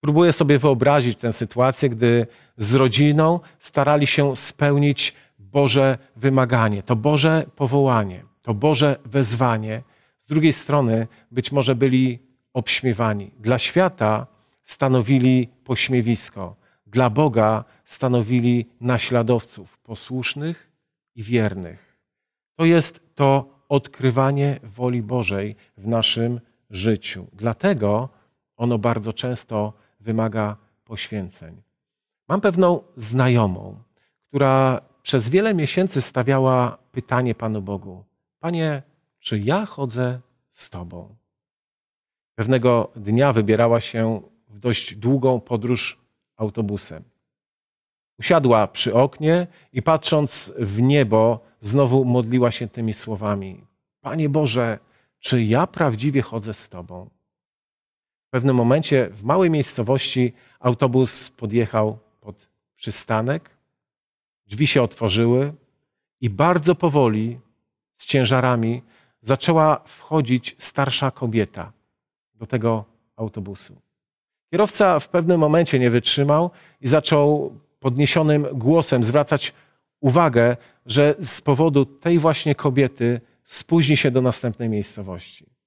Próbuję sobie wyobrazić tę sytuację, gdy z rodziną starali się spełnić Boże wymaganie, to Boże powołanie, to Boże wezwanie. Z drugiej strony być może byli obśmiewani. Dla świata stanowili pośmiewisko, dla Boga stanowili naśladowców posłusznych i wiernych. To jest to odkrywanie woli Bożej w naszym życiu. Dlatego ono bardzo często wymaga poświęceń. Mam pewną znajomą, która przez wiele miesięcy stawiała pytanie Panu Bogu: Panie, czy ja chodzę z Tobą? Pewnego dnia wybierała się w dość długą podróż autobusem. Usiadła przy oknie i patrząc w niebo, znowu modliła się tymi słowami: Panie Boże, czy ja prawdziwie chodzę z Tobą? W pewnym momencie w małej miejscowości autobus podjechał pod przystanek, drzwi się otworzyły i bardzo powoli, z ciężarami, zaczęła wchodzić starsza kobieta do tego autobusu. Kierowca w pewnym momencie nie wytrzymał i zaczął podniesionym głosem zwracać uwagę, że z powodu tej właśnie kobiety spóźni się do następnej miejscowości.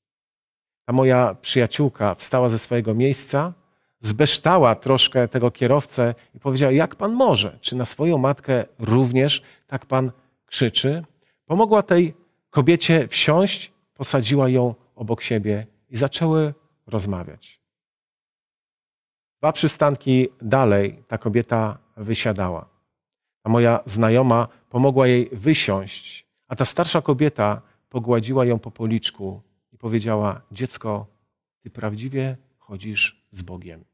Ta moja przyjaciółka wstała ze swojego miejsca, zbeształa troszkę tego kierowcę i powiedziała: Jak pan może? Czy na swoją matkę również tak pan krzyczy? Pomogła tej kobiecie wsiąść, posadziła ją obok siebie i zaczęły rozmawiać. Dwa przystanki dalej ta kobieta wysiadała. A moja znajoma pomogła jej wysiąść, a ta starsza kobieta pogładziła ją po policzku powiedziała: Dziecko, ty prawdziwie chodzisz z Bogiem.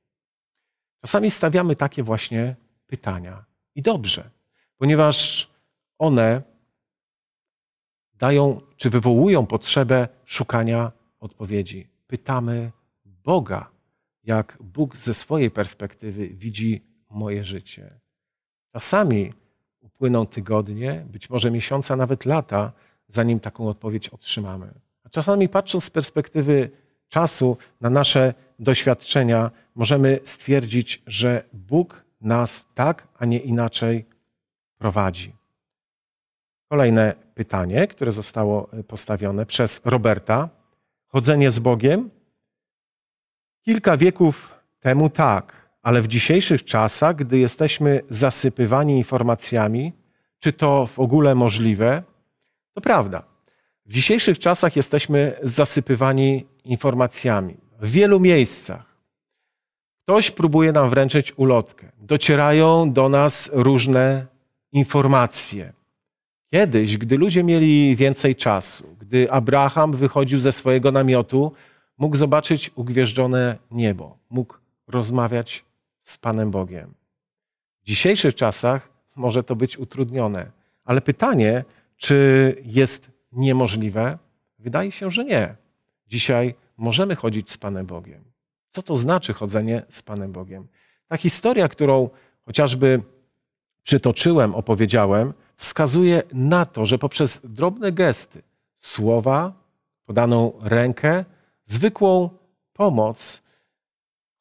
Czasami stawiamy takie właśnie pytania. I dobrze, ponieważ one dają czy wywołują potrzebę szukania odpowiedzi. Pytamy Boga, jak Bóg ze swojej perspektywy widzi moje życie. Czasami upłyną tygodnie, być może miesiące, a nawet lata, zanim taką odpowiedź otrzymamy. A czasami patrząc z perspektywy czasu na nasze doświadczenia, możemy stwierdzić, że Bóg nas tak, a nie inaczej prowadzi. Kolejne pytanie, które zostało postawione przez Roberta. Chodzenie z Bogiem? Kilka wieków temu tak, ale w dzisiejszych czasach, gdy jesteśmy zasypywani informacjami, czy to w ogóle możliwe, to prawda. W dzisiejszych czasach jesteśmy zasypywani informacjami w wielu miejscach. Ktoś próbuje nam wręczyć ulotkę. Docierają do nas różne informacje. Kiedyś, gdy ludzie mieli więcej czasu, gdy Abraham wychodził ze swojego namiotu, mógł zobaczyć ugwieżdżone niebo, mógł rozmawiać z Panem Bogiem. W dzisiejszych czasach może to być utrudnione, ale pytanie, czy jest niemożliwe? Wydaje się, że nie. Dzisiaj możemy chodzić z Panem Bogiem. Co to znaczy chodzenie z Panem Bogiem? Ta historia, którą chociażby przytoczyłem, opowiedziałem, wskazuje na to, że poprzez drobne gesty, słowa, podaną rękę, zwykłą pomoc,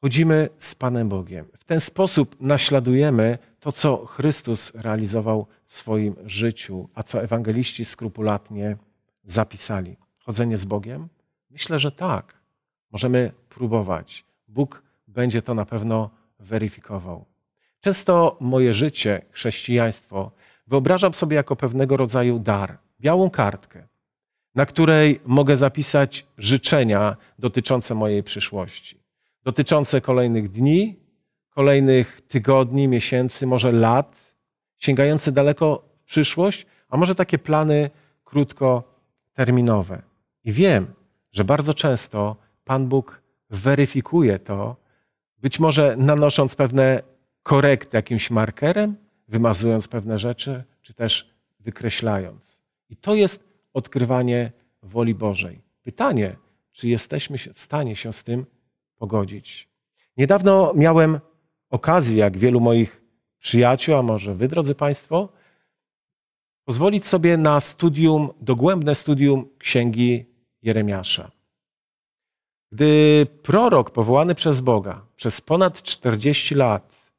chodzimy z Panem Bogiem. W ten sposób naśladujemy to, co Chrystus realizował w swoim życiu, a co ewangeliści skrupulatnie zapisali. Chodzenie z Bogiem? Myślę, że tak. Możemy próbować. Bóg będzie to na pewno weryfikował. Często moje życie, chrześcijaństwo, wyobrażam sobie jako pewnego rodzaju dar, białą kartkę, na której mogę zapisać życzenia dotyczące mojej przyszłości, dotyczące kolejnych dni, kolejnych tygodni, miesięcy, może lat, sięgające daleko w przyszłość, a może takie plany krótkoterminowe. I wiem, że bardzo często Pan Bóg weryfikuje to, być może nanosząc pewne korekty jakimś markerem, wymazując pewne rzeczy, czy też wykreślając. I to jest odkrywanie woli Bożej. Pytanie, czy jesteśmy w stanie się z tym pogodzić. Niedawno miałem okazję, jak wielu moich przyjaciół, a może wy, drodzy Państwo, pozwolić sobie na studium, dogłębne studium Księgi Jeremiasza. Gdy prorok powołany przez Boga przez ponad 40 lat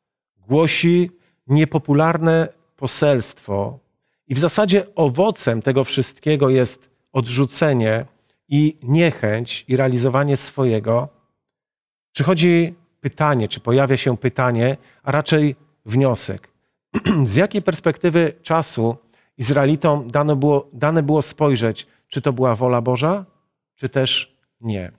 głosi niepopularne poselstwo i w zasadzie owocem tego wszystkiego jest odrzucenie i niechęć i realizowanie swojego, przychodzi pytanie, czy pojawia się pytanie, a raczej wniosek. Z jakiej perspektywy czasu Izraelitom dane było, dane było spojrzeć, czy to była wola Boża, czy też nie.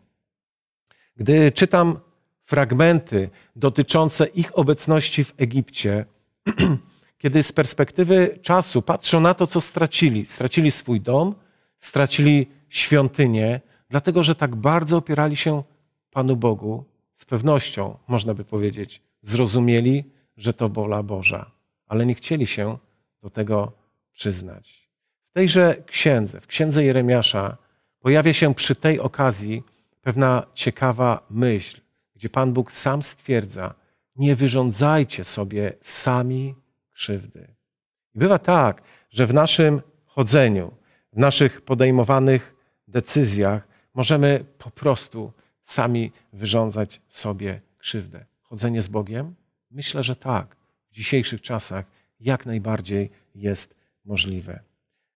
Gdy czytam fragmenty dotyczące ich obecności w Egipcie, kiedy z perspektywy czasu patrzą na to, co stracili, stracili swój dom, stracili świątynię, dlatego że tak bardzo opierali się Panu Bogu, z pewnością, można by powiedzieć, zrozumieli, że to wola Boża, ale nie chcieli się do tego przyznać. W tejże księdze, w księdze Jeremiasza, pojawia się przy tej okazji pewna ciekawa myśl, gdzie Pan Bóg sam stwierdza: Nie wyrządzajcie sobie sami krzywdy. I bywa tak, że w naszym chodzeniu, w naszych podejmowanych decyzjach możemy po prostu sami wyrządzać sobie krzywdę. Chodzenie z Bogiem? Myślę, że tak. W dzisiejszych czasach jak najbardziej jest możliwe.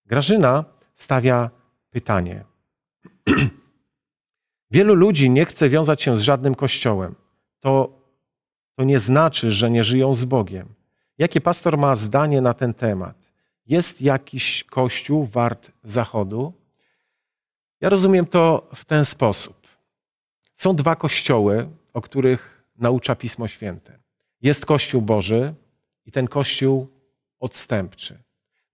Grażyna stawia pytanie. Wielu ludzi nie chce wiązać się z żadnym kościołem. To, to nie znaczy, że nie żyją z Bogiem. Jakie pastor ma zdanie na ten temat? Jest jakiś kościół wart zachodu? Ja rozumiem to w ten sposób. Są dwa kościoły, o których naucza Pismo Święte. Jest Kościół Boży i ten Kościół odstępczy.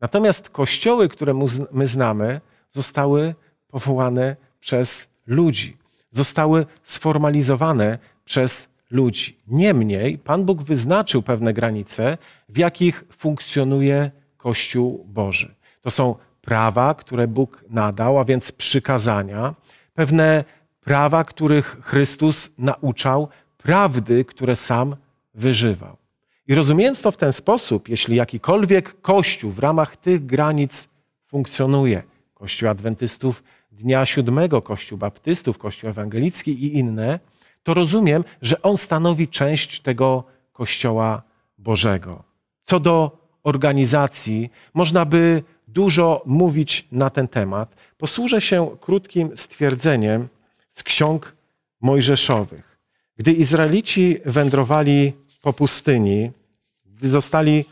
Natomiast kościoły, które my znamy, zostały powołane przez ludzi, zostały sformalizowane przez ludzi. Niemniej Pan Bóg wyznaczył pewne granice, w jakich funkcjonuje Kościół Boży. To są prawa, które Bóg nadał, a więc przykazania, pewne prawa, których Chrystus nauczał, prawdy, które sam wyżywał. I rozumiejąc to w ten sposób, jeśli jakikolwiek kościół w ramach tych granic funkcjonuje, kościół adwentystów dnia siódmego, kościół baptystów, kościół ewangelicki i inne, to rozumiem, że on stanowi część tego kościoła Bożego. Co do organizacji, można by dużo mówić na ten temat. Posłużę się krótkim stwierdzeniem z ksiąg mojżeszowych. Gdy Izraelici wędrowali po pustyni, gdy zostali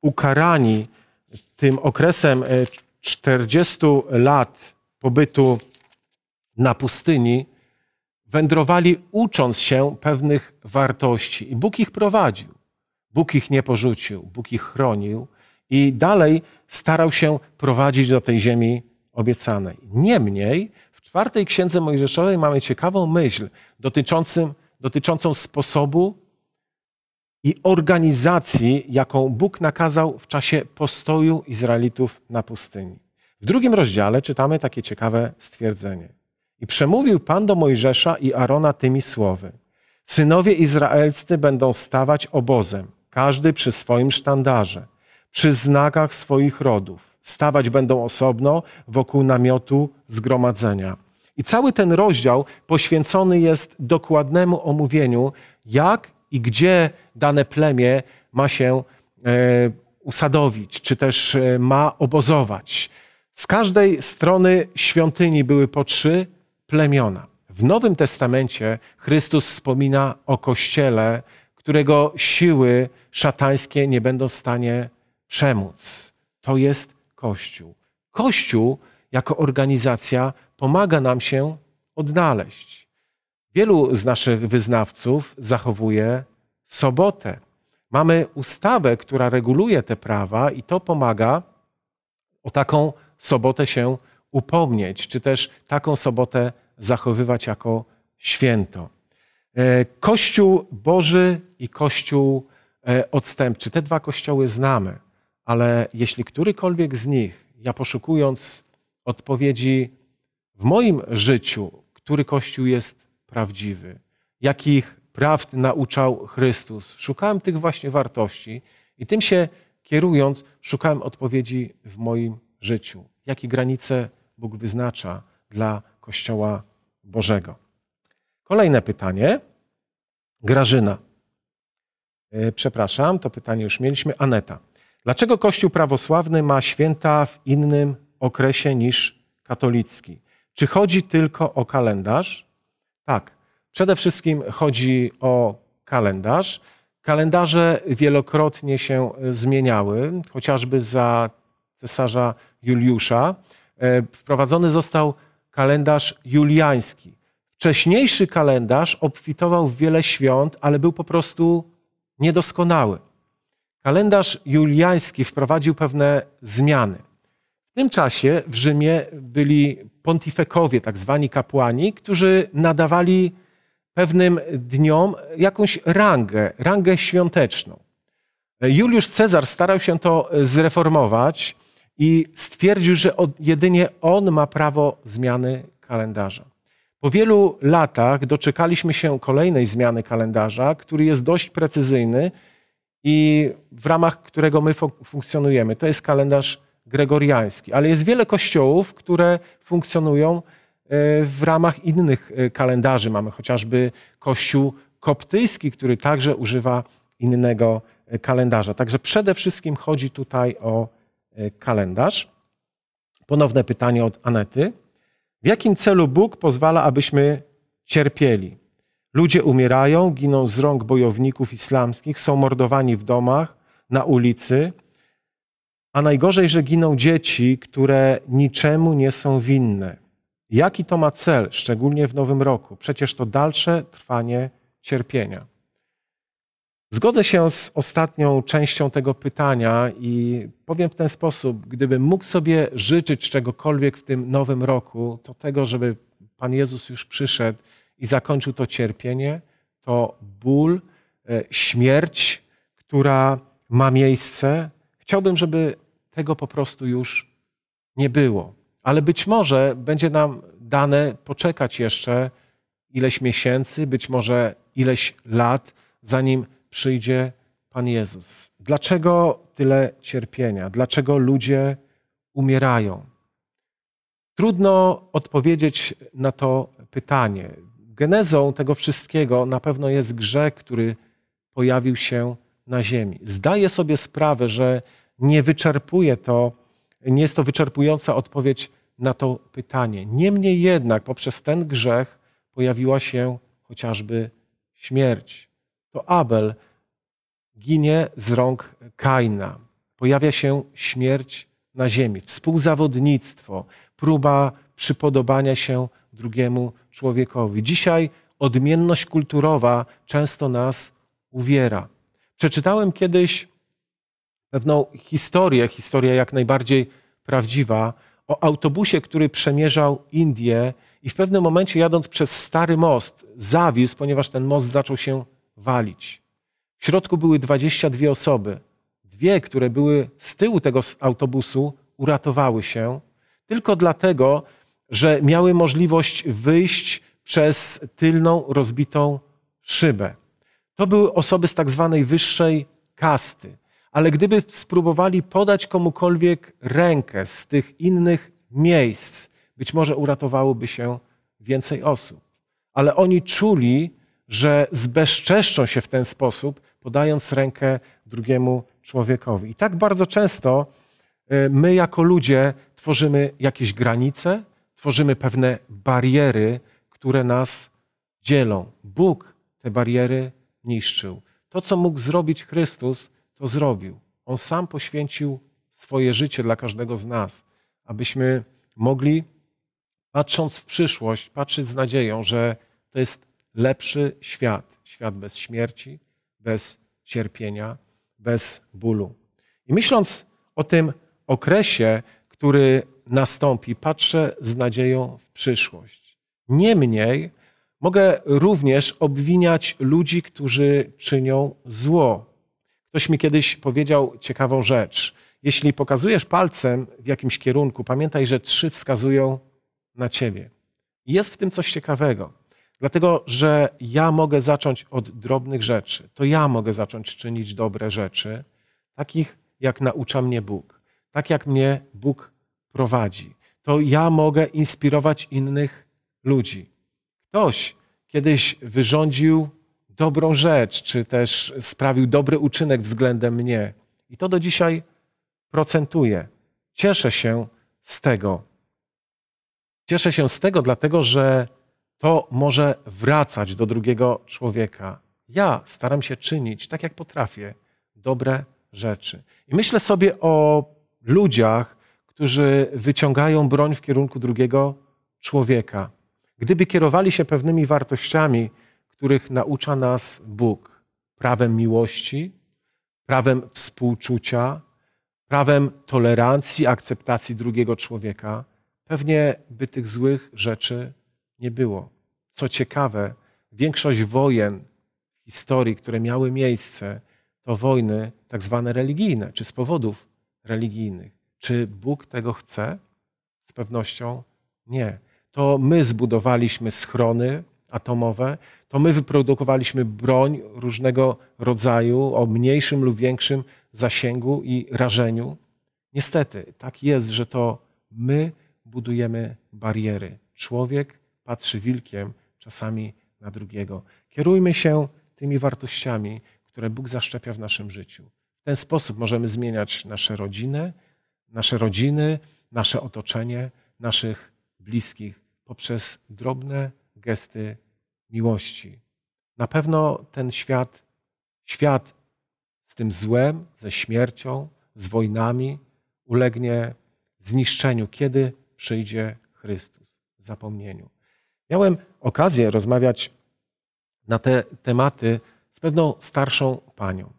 ukarani tym okresem 40 e, lat pobytu na pustyni, wędrowali ucząc się pewnych wartości i Bóg ich prowadził. Bóg ich nie porzucił, Bóg ich chronił i dalej starał się prowadzić do tej ziemi obiecanej. Niemniej czwartej księdze Mojżeszowej mamy ciekawą myśl dotyczącą, dotyczącą sposobu i organizacji, jaką Bóg nakazał w czasie postoju Izraelitów na pustyni. W drugim rozdziale czytamy takie ciekawe stwierdzenie. I przemówił Pan do Mojżesza i Arona tymi słowy. Synowie izraelscy będą stawać obozem, każdy przy swoim sztandarze, przy znakach swoich rodów. Stawać będą osobno wokół namiotu zgromadzenia. I cały ten rozdział poświęcony jest dokładnemu omówieniu, jak i gdzie dane plemię ma się e, usadowić, czy też e, ma obozować. Z każdej strony świątyni były po trzy plemiona. W Nowym Testamencie Chrystus wspomina o kościele, którego siły szatańskie nie będą w stanie przemóc. To jest Kościół. Kościół jako organizacja pomaga nam się odnaleźć. Wielu z naszych wyznawców zachowuje sobotę. Mamy ustawę, która reguluje te prawa, i to pomaga o taką sobotę się upomnieć, czy też taką sobotę zachowywać jako święto. E, Kościół Boży i Kościół e, odstępczy. Te dwa kościoły znamy, ale jeśli którykolwiek z nich, ja poszukując odpowiedzi w moim życiu, który kościół jest prawdziwy, jakich prawd nauczał Chrystus, szukałem tych właśnie wartości i tym się kierując, szukałem odpowiedzi w moim życiu. Jakie granice Bóg wyznacza dla Kościoła Bożego. Kolejne pytanie. Grażyna. E, przepraszam, to pytanie już mieliśmy. Aneta. Dlaczego Kościół prawosławny ma święta w innym okresie niż katolicki? Czy chodzi tylko o kalendarz? Tak. Przede wszystkim chodzi o kalendarz. Kalendarze wielokrotnie się zmieniały, chociażby za cesarza Juliusza. E, wprowadzony został kalendarz juliański. Wcześniejszy kalendarz obfitował w wiele świąt, ale był po prostu niedoskonały. Kalendarz juliański wprowadził pewne zmiany. W tym czasie w Rzymie byli pontifekowie, tak zwani kapłani, którzy nadawali pewnym dniom jakąś rangę, rangę świąteczną. Juliusz Cezar starał się to zreformować i stwierdził, że jedynie on ma prawo zmiany kalendarza. Po wielu latach doczekaliśmy się kolejnej zmiany kalendarza, który jest dość precyzyjny i w ramach którego my funkcjonujemy. To jest kalendarz gregoriański, ale jest wiele kościołów, które funkcjonują e, w ramach innych e, kalendarzy. Mamy chociażby kościół koptyjski, który także używa innego e, kalendarza. Także przede wszystkim chodzi tutaj o kalendarz. Ponowne pytanie od Anety. W jakim celu Bóg pozwala, abyśmy cierpieli? Ludzie umierają, giną z rąk bojowników islamskich, są mordowani w domach, na ulicy, a najgorzej, że giną dzieci, które niczemu nie są winne. Jaki to ma cel, szczególnie w nowym roku? Przecież to dalsze trwanie cierpienia. Zgodzę się z ostatnią częścią tego pytania i powiem w ten sposób: gdybym mógł sobie życzyć czegokolwiek w tym nowym roku, to tego, żeby Pan Jezus już przyszedł i zakończył to cierpienie, to ból, e, śmierć, która ma miejsce. Chciałbym, żeby tego po prostu już nie było. Ale być może będzie nam dane poczekać jeszcze ileś miesięcy, być może ileś lat, zanim przyjdzie Pan Jezus. Dlaczego tyle cierpienia? Dlaczego ludzie umierają? Trudno odpowiedzieć na to pytanie. Genezą tego wszystkiego na pewno jest grzech, który pojawił się na ziemi. Zdaję sobie sprawę, że nie wyczerpuje to, nie jest to wyczerpująca odpowiedź na to pytanie. Niemniej jednak poprzez ten grzech pojawiła się chociażby śmierć. To Abel ginie z rąk Kaina. Pojawia się śmierć na ziemi, współzawodnictwo, próba przypodobania się drugiemu człowiekowi. Dzisiaj odmienność kulturowa często nas uwiera. Przeczytałem kiedyś pewną historię, historię jak najbardziej prawdziwa, o autobusie, który przemierzał Indię i w pewnym momencie jadąc przez stary most zawisł, ponieważ ten most zaczął się walić. W środku były 22 osoby. Dwie, które były z tyłu tego autobusu, uratowały się tylko dlatego, że miały możliwość wyjść przez tylną, rozbitą szybę. To były osoby z tak zwanej wyższej kasty. Ale gdyby spróbowali podać komukolwiek rękę z tych innych miejsc, być może uratowałoby się więcej osób. Ale oni czuli, że zbezczeszczą się w ten sposób, podając rękę drugiemu człowiekowi. I tak bardzo często e, my, jako ludzie, tworzymy jakieś granice, tworzymy pewne bariery, które nas dzielą. Bóg te bariery niszczył. To, co mógł zrobić Chrystus, to zrobił. On sam poświęcił swoje życie dla każdego z nas, abyśmy mogli, patrząc w przyszłość, patrzeć z nadzieją, że to jest lepszy świat. Świat bez śmierci, bez cierpienia, bez bólu. I myśląc o tym okresie, który nastąpi, patrzę z nadzieją w przyszłość. Niemniej mogę również obwiniać ludzi, którzy czynią zło. Ktoś mi kiedyś powiedział ciekawą rzecz. Jeśli pokazujesz palcem w jakimś kierunku, pamiętaj, że trzy wskazują na ciebie. Jest w tym coś ciekawego. Dlatego, że ja mogę zacząć od drobnych rzeczy. To ja mogę zacząć czynić dobre rzeczy, takich jak naucza mnie Bóg, tak jak mnie Bóg prowadzi. To ja mogę inspirować innych ludzi. Ktoś kiedyś wyrządził dobrą rzecz, czy też sprawił dobry uczynek względem mnie. I to do dzisiaj procentuje. Cieszę się z tego. Cieszę się z tego, dlatego że to może wracać do drugiego człowieka. Ja staram się czynić, tak jak potrafię, dobre rzeczy. I myślę sobie o ludziach, którzy wyciągają broń w kierunku drugiego człowieka. Gdyby kierowali się pewnymi wartościami, których naucza nas Bóg, prawem miłości, prawem współczucia, prawem tolerancji, akceptacji drugiego człowieka, pewnie by tych złych rzeczy nie było. Co ciekawe, większość wojen w historii, które miały miejsce, to wojny tak zwane religijne, czy z powodów religijnych. Czy Bóg tego chce? Z pewnością nie. to my zbudowaliśmy schrony atomowe, to my wyprodukowaliśmy broń różnego rodzaju o mniejszym lub większym zasięgu i rażeniu. Niestety, tak jest, że to my budujemy bariery. Człowiek patrzy wilkiem czasami na drugiego. Kierujmy się tymi wartościami, które Bóg zaszczepia w naszym życiu. W ten sposób możemy zmieniać nasze rodziny, nasze rodziny, nasze otoczenie, naszych bliskich poprzez drobne gesty miłości. Na pewno ten świat, świat z tym złem, ze śmiercią, z wojnami ulegnie zniszczeniu, kiedy przyjdzie Chrystus, zapomnieniu. Miałem okazję rozmawiać na te tematy z pewną starszą panią.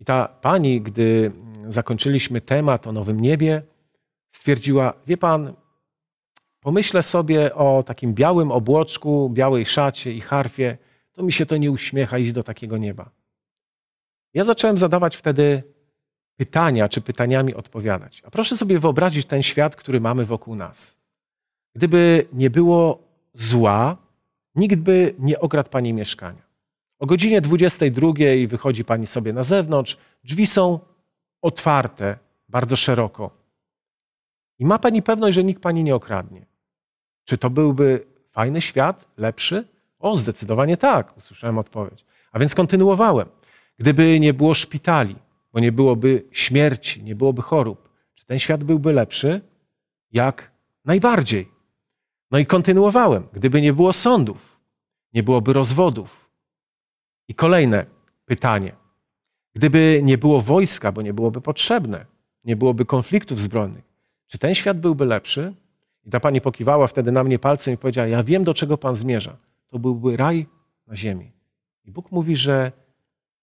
I ta pani, gdy zakończyliśmy temat o nowym niebie, stwierdziła: Wie pan, pomyślę sobie o takim białym obłoczku, białej szacie i harfie, to mi się to nie uśmiecha iść do takiego nieba. Ja zacząłem zadawać wtedy pytania, czy pytaniami odpowiadać. A proszę sobie wyobrazić ten świat, który mamy wokół nas. Gdyby nie było zła, nikt by nie okradł pani mieszkania. O godzinie 22 wychodzi pani sobie na zewnątrz, drzwi są otwarte bardzo szeroko. I ma pani pewność, że nikt pani nie okradnie. Czy to byłby fajny świat, lepszy? O, zdecydowanie tak, usłyszałem odpowiedź. A więc kontynuowałem. Gdyby nie było szpitali, bo nie byłoby śmierci, nie byłoby chorób, czy ten świat byłby lepszy? Jak najbardziej. No i kontynuowałem. Gdyby nie było sądów, nie byłoby rozwodów. I kolejne pytanie. Gdyby nie było wojska, bo nie byłoby potrzebne, nie byłoby konfliktów zbrojnych, czy ten świat byłby lepszy? I ta pani pokiwała wtedy na mnie palcem i powiedziała: Ja wiem, do czego pan zmierza. To byłby raj na ziemi. I Bóg mówi, że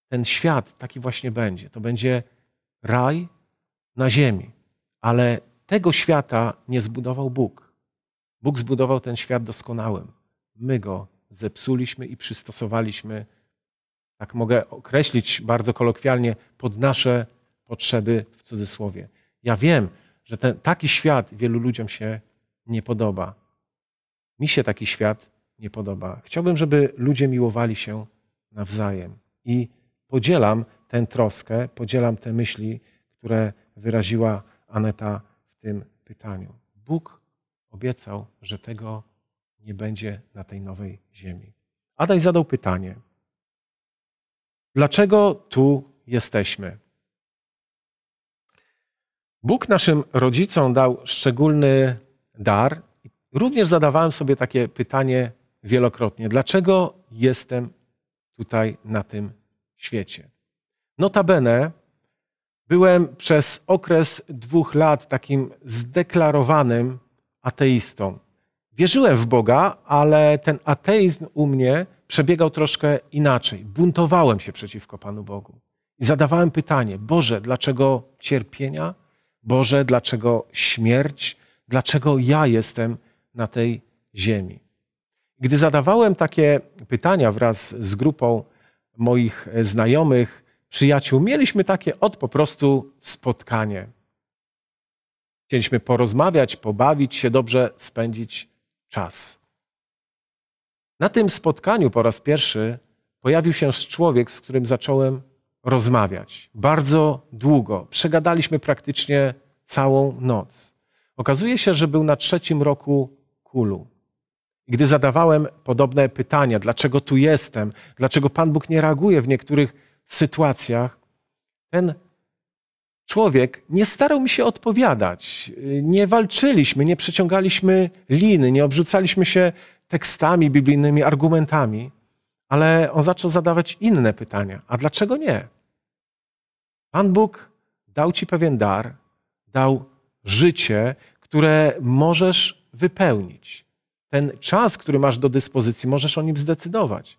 ten świat taki właśnie będzie. To będzie raj na ziemi. Ale tego świata nie zbudował Bóg. Bóg zbudował ten świat doskonałym. My go zepsuliśmy i przystosowaliśmy, tak mogę określić bardzo kolokwialnie, pod nasze potrzeby w cudzysłowie. Ja wiem, że ten, taki świat wielu ludziom się nie podoba. Mi się taki świat nie podoba. Chciałbym, żeby ludzie miłowali się nawzajem. I podzielam tę troskę, podzielam te myśli, które wyraziła Aneta w tym pytaniu. Bóg obiecał, że tego nie będzie na tej nowej ziemi. Adaj zadał pytanie: Dlaczego tu jesteśmy? Bóg naszym rodzicom dał szczególny dar. Również zadawałem sobie takie pytanie wielokrotnie: dlaczego jestem tutaj na tym świecie? Notabene byłem przez okres dwóch lat takim zdeklarowanym ateistą. Wierzyłem w Boga, ale ten ateizm u mnie przebiegał troszkę inaczej. Buntowałem się przeciwko Panu Bogu. I zadawałem pytanie: Boże, dlaczego cierpienia? Boże, dlaczego śmierć? Dlaczego ja jestem na tej ziemi? Gdy zadawałem takie pytania wraz z grupą moich znajomych, przyjaciół, mieliśmy takie od po prostu spotkanie. Chcieliśmy porozmawiać, pobawić się, dobrze spędzić czas. Na tym spotkaniu po raz pierwszy pojawił się człowiek, z którym zacząłem rozmawiać. Bardzo długo. Przegadaliśmy praktycznie całą noc. Okazuje się, że był na trzecim roku kulu. Gdy zadawałem podobne pytania, dlaczego tu jestem, dlaczego Pan Bóg nie reaguje w niektórych sytuacjach, ten człowiek nie starał mi się odpowiadać. Nie walczyliśmy, nie przeciągaliśmy liny, nie obrzucaliśmy się tekstami biblijnymi, argumentami, ale on zaczął zadawać inne pytania. A dlaczego nie? Pan Bóg dał ci pewien dar, dał życie, które możesz wypełnić. Ten czas, który masz do dyspozycji, możesz o nim zdecydować,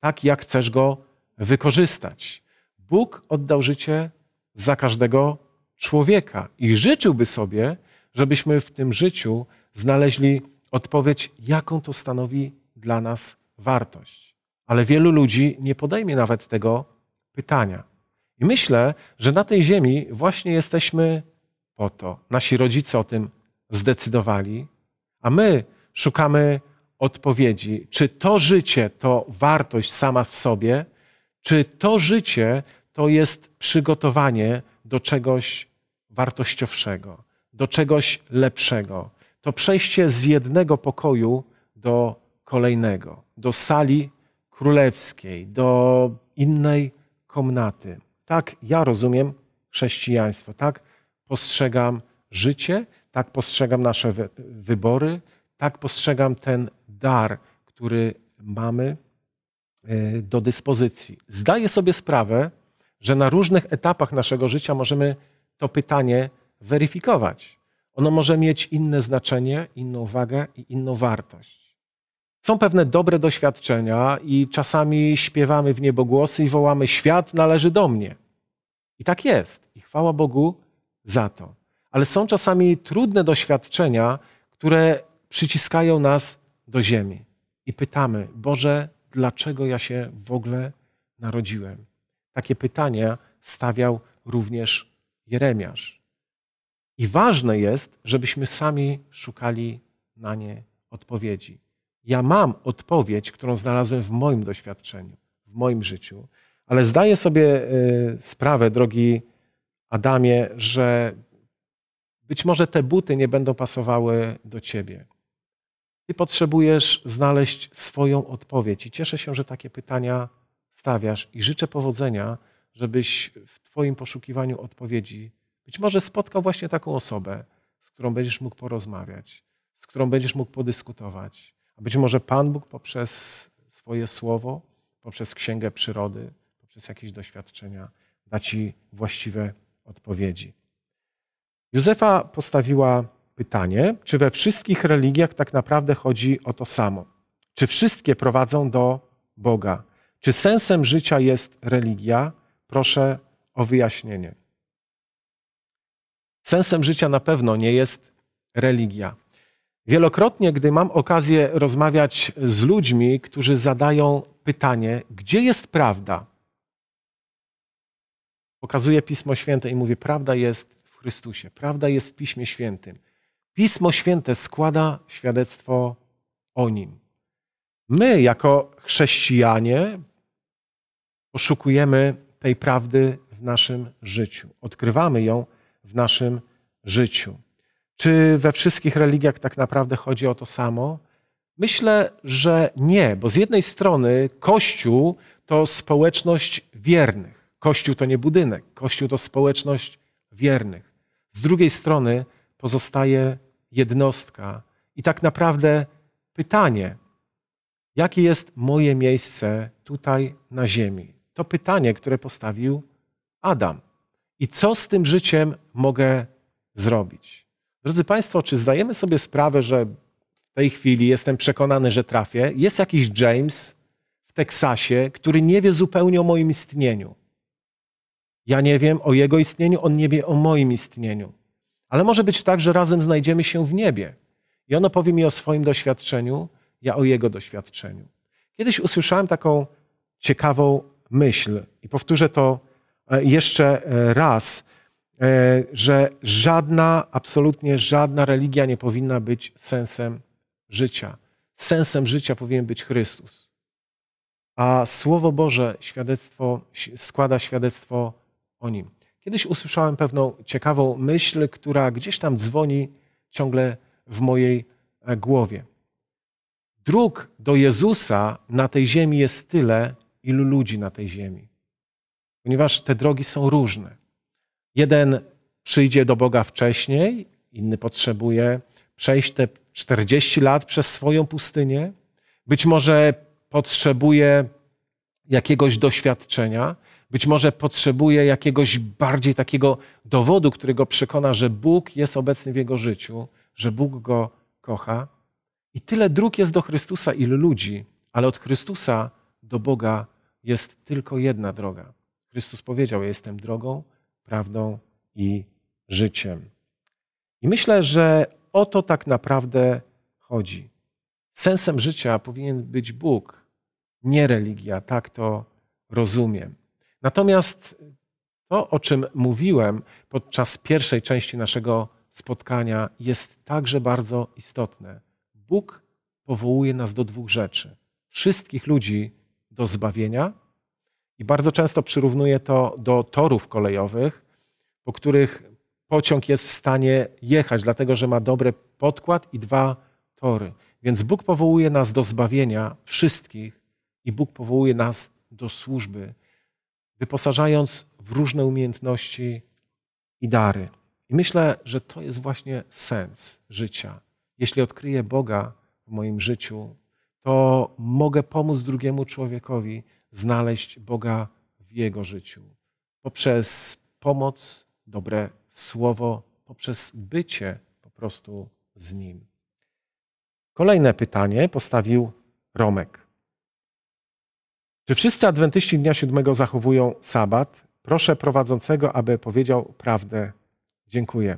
tak jak chcesz go wykorzystać. Bóg oddał życie za każdego człowieka i życzyłby sobie, żebyśmy w tym życiu znaleźli odpowiedź, jaką to stanowi dla nas wartość. Ale wielu ludzi nie podejmie nawet tego pytania. I myślę, że na tej ziemi właśnie jesteśmy po to. Nasi rodzice o tym zdecydowali, a my szukamy odpowiedzi, czy to życie to wartość sama w sobie, czy to życie to jest przygotowanie do czegoś wartościowszego, do czegoś lepszego. To przejście z jednego pokoju do kolejnego, do sali królewskiej, do innej komnaty. Tak ja rozumiem chrześcijaństwo, tak postrzegam życie, tak postrzegam nasze wybory, tak postrzegam ten dar, który mamy e, do dyspozycji. Zdaję sobie sprawę, że na różnych etapach naszego życia możemy to pytanie weryfikować. Ono może mieć inne znaczenie, inną wagę i inną wartość. Są pewne dobre doświadczenia i czasami śpiewamy w niebogłosy i wołamy: Świat należy do mnie. I tak jest. I chwała Bogu za to. Ale są czasami trudne doświadczenia, które przyciskają nas do ziemi. I pytamy: Boże, dlaczego ja się w ogóle narodziłem? Takie pytania stawiał również Jeremiasz. I ważne jest, żebyśmy sami szukali na nie odpowiedzi. Ja mam odpowiedź, którą znalazłem w moim doświadczeniu, w moim życiu, ale zdaję sobie y, sprawę, drogi Adamie, że być może te buty nie będą pasowały do ciebie. Ty potrzebujesz znaleźć swoją odpowiedź i cieszę się, że takie pytania stawiasz i życzę powodzenia, żebyś w Twoim poszukiwaniu odpowiedzi być może spotkał właśnie taką osobę, z którą będziesz mógł porozmawiać, z którą będziesz mógł podyskutować. A być może Pan Bóg poprzez swoje słowo, poprzez księgę przyrody, poprzez jakieś doświadczenia da Ci właściwe odpowiedzi. Józefa postawiła pytanie, czy we wszystkich religiach tak naprawdę chodzi o to samo? Czy wszystkie prowadzą do Boga? Czy sensem życia jest religia? Proszę o wyjaśnienie. Sensem życia na pewno nie jest religia. Wielokrotnie, gdy mam okazję rozmawiać z ludźmi, którzy zadają pytanie, gdzie jest prawda? Pokazuję Pismo Święte i mówię: Prawda jest w Chrystusie, prawda jest w Piśmie Świętym. Pismo Święte składa świadectwo o nim. My, jako chrześcijanie, poszukujemy tej prawdy w naszym życiu, odkrywamy ją w naszym życiu. Czy we wszystkich religiach tak naprawdę chodzi o to samo? Myślę, że nie, bo z jednej strony Kościół to społeczność wiernych. Kościół to nie budynek, Kościół to społeczność wiernych. Z drugiej strony pozostaje jednostka i tak naprawdę pytanie, jakie jest moje miejsce tutaj na ziemi? To pytanie, które postawił Adam. I co z tym życiem mogę zrobić? Drodzy Państwo, czy zdajemy sobie sprawę, że w tej chwili jestem przekonany, że trafię? Jest jakiś James w Teksasie, który nie wie zupełnie o moim istnieniu. Ja nie wiem o jego istnieniu, on nie wie o moim istnieniu. Ale może być tak, że razem znajdziemy się w niebie. I ono powie mi o swoim doświadczeniu, ja o jego doświadczeniu. Kiedyś usłyszałem taką ciekawą myśl i powtórzę to e, jeszcze e, raz, e, że żadna, absolutnie żadna religia nie powinna być sensem życia. Sensem życia powinien być Chrystus. A Słowo Boże świadectwo, składa świadectwo o Nim. Kiedyś usłyszałem pewną ciekawą myśl, która gdzieś tam dzwoni ciągle w mojej głowie. Dróg do Jezusa na tej ziemi jest tyle, ilu ludzi na tej ziemi. Ponieważ te drogi są różne. Jeden przyjdzie do Boga wcześniej, inny potrzebuje przejść te 40 lat przez swoją pustynię. Być może potrzebuje jakiegoś doświadczenia, być może potrzebuje jakiegoś bardziej takiego dowodu, który go przekona, że Bóg jest obecny w jego życiu, że Bóg go kocha. I tyle dróg jest do Chrystusa, ilu ludzi, ale od Chrystusa do Boga jest tylko jedna droga. Chrystus powiedział: Ja jestem drogą, prawdą i życiem. I myślę, że o to tak naprawdę chodzi. Sensem życia powinien być Bóg, nie religia, tak to rozumiem. Natomiast to, o czym mówiłem podczas pierwszej części naszego spotkania, jest także bardzo istotne. Bóg powołuje nas do dwóch rzeczy. Wszystkich ludzi do zbawienia i bardzo często przyrównuje to do torów kolejowych, po których pociąg jest w stanie jechać, dlatego że ma dobry podkład i dwa tory. Więc Bóg powołuje nas do zbawienia wszystkich i Bóg powołuje nas do służby, wyposażając w różne umiejętności i dary. I myślę, że to jest właśnie sens życia. Jeśli odkryję Boga w moim życiu, to mogę pomóc drugiemu człowiekowi znaleźć Boga w jego życiu poprzez pomoc, dobre słowo, poprzez bycie po prostu z nim. Kolejne pytanie postawił Romek. Czy wszyscy adwentyści dnia siódmego zachowują sabat? Proszę prowadzącego, aby powiedział prawdę. Dziękuję.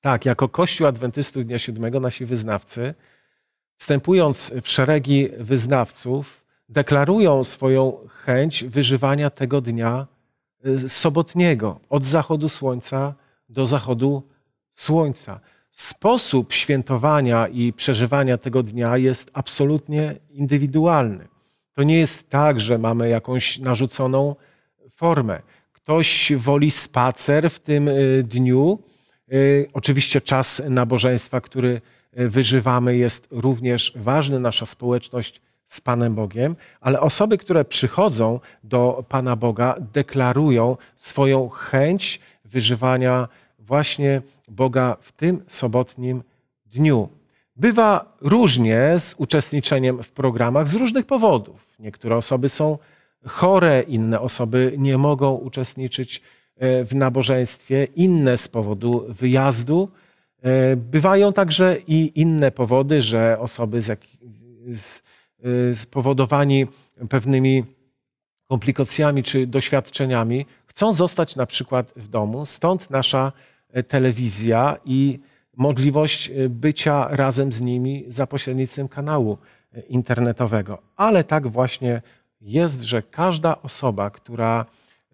Tak, jako Kościół Adwentystów Dnia Siódmego nasi wyznawcy, wstępując w szeregi wyznawców, deklarują swoją chęć wyżywania tego dnia y, sobotniego, od zachodu słońca do zachodu słońca. Sposób świętowania i przeżywania tego dnia jest absolutnie indywidualny. To nie jest tak, że mamy jakąś narzuconą formę. Ktoś woli spacer w tym y, dniu. Y, oczywiście czas nabożeństwa, który y, wyżywamy, jest również ważny. Nasza społeczność z Panem Bogiem, ale osoby, które przychodzą do Pana Boga, deklarują swoją chęć wyżywania właśnie Boga w tym sobotnim dniu. Bywa różnie z uczestniczeniem w programach z różnych powodów. Niektóre osoby są chore, inne osoby nie mogą uczestniczyć e, w nabożeństwie, inne z powodu wyjazdu. E, bywają także i inne powody, że osoby z, jak, z, e, pewnymi komplikacjami czy doświadczeniami chcą zostać na przykład w domu. Stąd nasza telewizja i możliwość bycia razem z nimi za pośrednictwem kanału internetowego. Ale tak właśnie jest, że każda osoba, która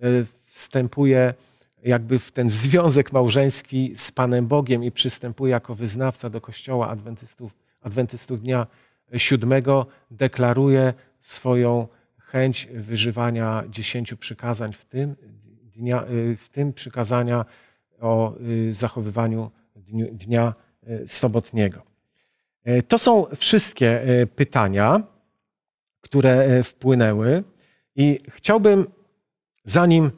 y, wstępuje jakby w ten związek małżeński z Panem Bogiem i przystępuje jako wyznawca do Kościoła Adwentystów, Adwentystów Dnia Siódmego, deklaruje swoją chęć wyżywania dziesięciu przykazań, w tym, dnia, y, w tym przykazania o y, zachowywaniu dnia sobotniego. To są wszystkie pytania które e, wpłynęły. I chciałbym, zanim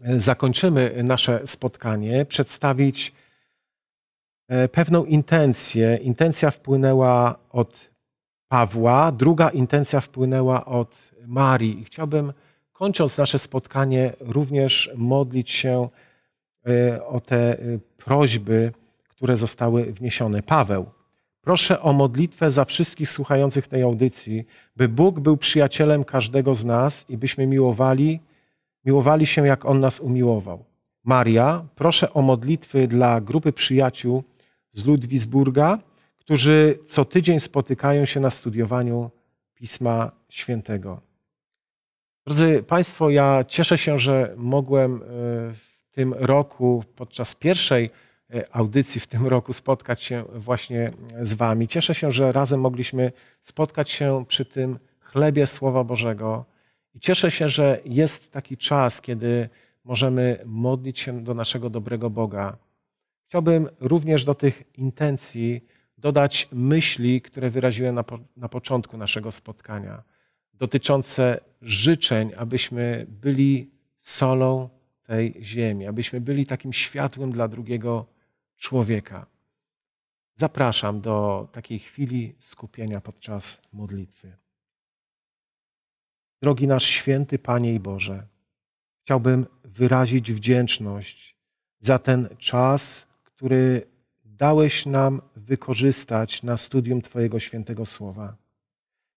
e, zakończymy nasze spotkanie, przedstawić e, pewną intencję. Intencja wpłynęła od Pawła, druga intencja wpłynęła od Marii. I chciałbym, kończąc nasze spotkanie, również modlić się o te prośby, które zostały wniesione. Paweł Proszę o modlitwę za wszystkich słuchających tej audycji, by Bóg był przyjacielem każdego z nas i byśmy miłowali, miłowali się, jak On nas umiłował. Maria, proszę o modlitwy dla grupy przyjaciół z Ludwisburga, którzy co tydzień spotykają się na studiowaniu Pisma Świętego. Drodzy Państwo, ja cieszę się, że mogłem e, w tym roku podczas pierwszej E, audycji w tym roku spotkać się właśnie z Wami. Cieszę się, że razem mogliśmy spotkać się przy tym chlebie Słowa Bożego i cieszę się, że jest taki czas, kiedy możemy modlić się do naszego dobrego Boga. Chciałbym również do tych intencji dodać myśli, które wyraziłem na, po, na początku naszego spotkania, dotyczące życzeń, abyśmy byli solą tej ziemi, abyśmy byli takim światłem dla drugiego człowieka. Zapraszam do takiej chwili skupienia podczas modlitwy. Drogi nasz święty Panie i Boże, chciałbym wyrazić wdzięczność za ten czas, który dałeś nam wykorzystać na studium Twojego świętego słowa.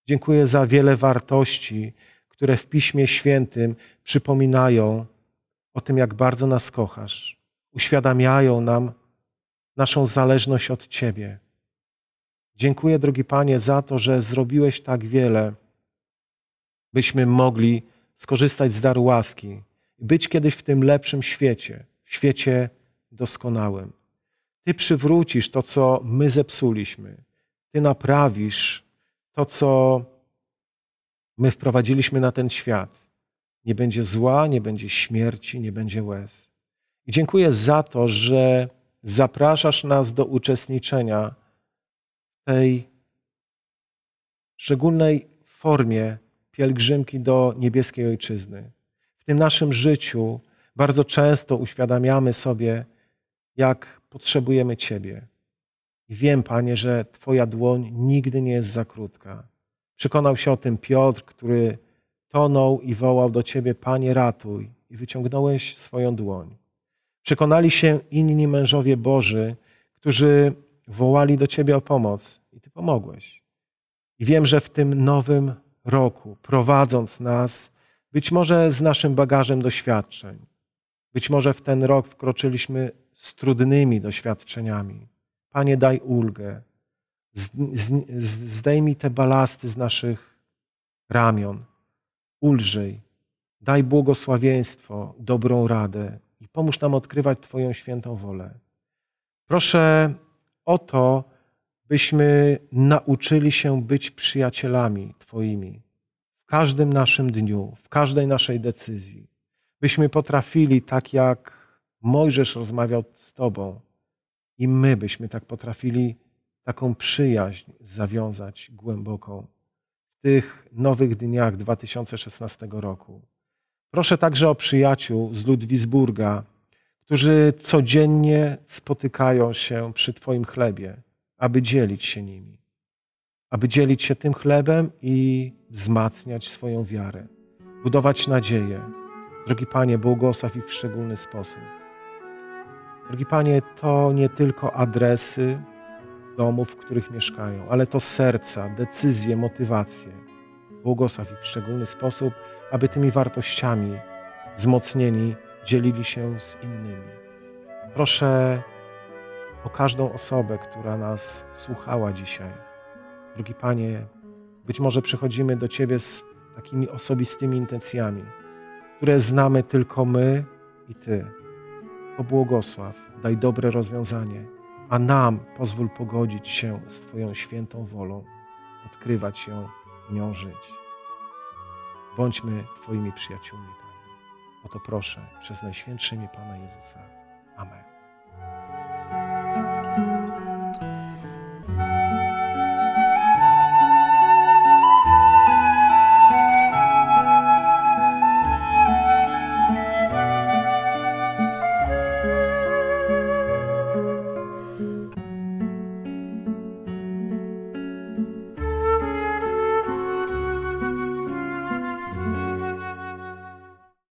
Dziękuję za wiele wartości, które w Piśmie Świętym przypominają o tym, jak bardzo nas kochasz, uświadamiają nam naszą zależność od Ciebie. Dziękuję, drogi Panie, za to, że zrobiłeś tak wiele, byśmy mogli skorzystać z daru łaski i być kiedyś w tym lepszym świecie, w świecie doskonałym. Ty przywrócisz to, co my zepsuliśmy. Ty naprawisz to, co my wprowadziliśmy na ten świat. Nie będzie zła, nie będzie śmierci, nie będzie łez. I dziękuję za to, że zapraszasz nas do uczestniczenia w tej szczególnej formie pielgrzymki do niebieskiej ojczyzny. W tym naszym życiu bardzo często uświadamiamy sobie, jak potrzebujemy Ciebie. I wiem, Panie, że Twoja dłoń nigdy nie jest za krótka. Przekonał się o tym Piotr, który tonął i wołał do Ciebie, Panie, ratuj, i wyciągnąłeś swoją dłoń. Przekonali się inni mężowie Boży, którzy wołali do Ciebie o pomoc, i Ty pomogłeś. I wiem, że w tym nowym roku, prowadząc nas, być może z naszym bagażem doświadczeń, być może w ten rok wkroczyliśmy z trudnymi doświadczeniami. Panie, daj ulgę. Zdejmij te balasty z naszych ramion. Ulżyj. Daj błogosławieństwo, dobrą radę i pomóż nam odkrywać Twoją świętą wolę. Proszę o to, byśmy nauczyli się być przyjacielami Twoimi w każdym naszym dniu, w każdej naszej decyzji. Byśmy potrafili, tak jak Mojżesz rozmawiał z Tobą, i my byśmy tak potrafili taką przyjaźń zawiązać głęboką tych nowych dniach 2016 roku. Proszę także o przyjaciół z Ludwisburga, którzy codziennie spotykają się przy Twoim chlebie, aby dzielić się nimi, aby dzielić się tym chlebem i wzmacniać swoją wiarę, budować nadzieję. Drogi Panie, błogosław ich w szczególny sposób. Drogi Panie, to nie tylko adresy domów, w których mieszkają, ale to serca, decyzje, motywacje. Błogosław ich w szczególny sposób, aby tymi wartościami wzmocnieni dzielili się z innymi. Proszę o każdą osobę, która nas słuchała dzisiaj. Drogi Panie, być może przychodzimy do Ciebie z takimi osobistymi intencjami, które znamy tylko my i Ty pobłogosław, daj dobre rozwiązanie, a nam pozwól pogodzić się z Twoją świętą wolą, odkrywać ją, nią żyć. Bądźmy Twoimi przyjaciółmi, Panie. O to proszę przez Najświętsze imię Pana Jezusa. Amen.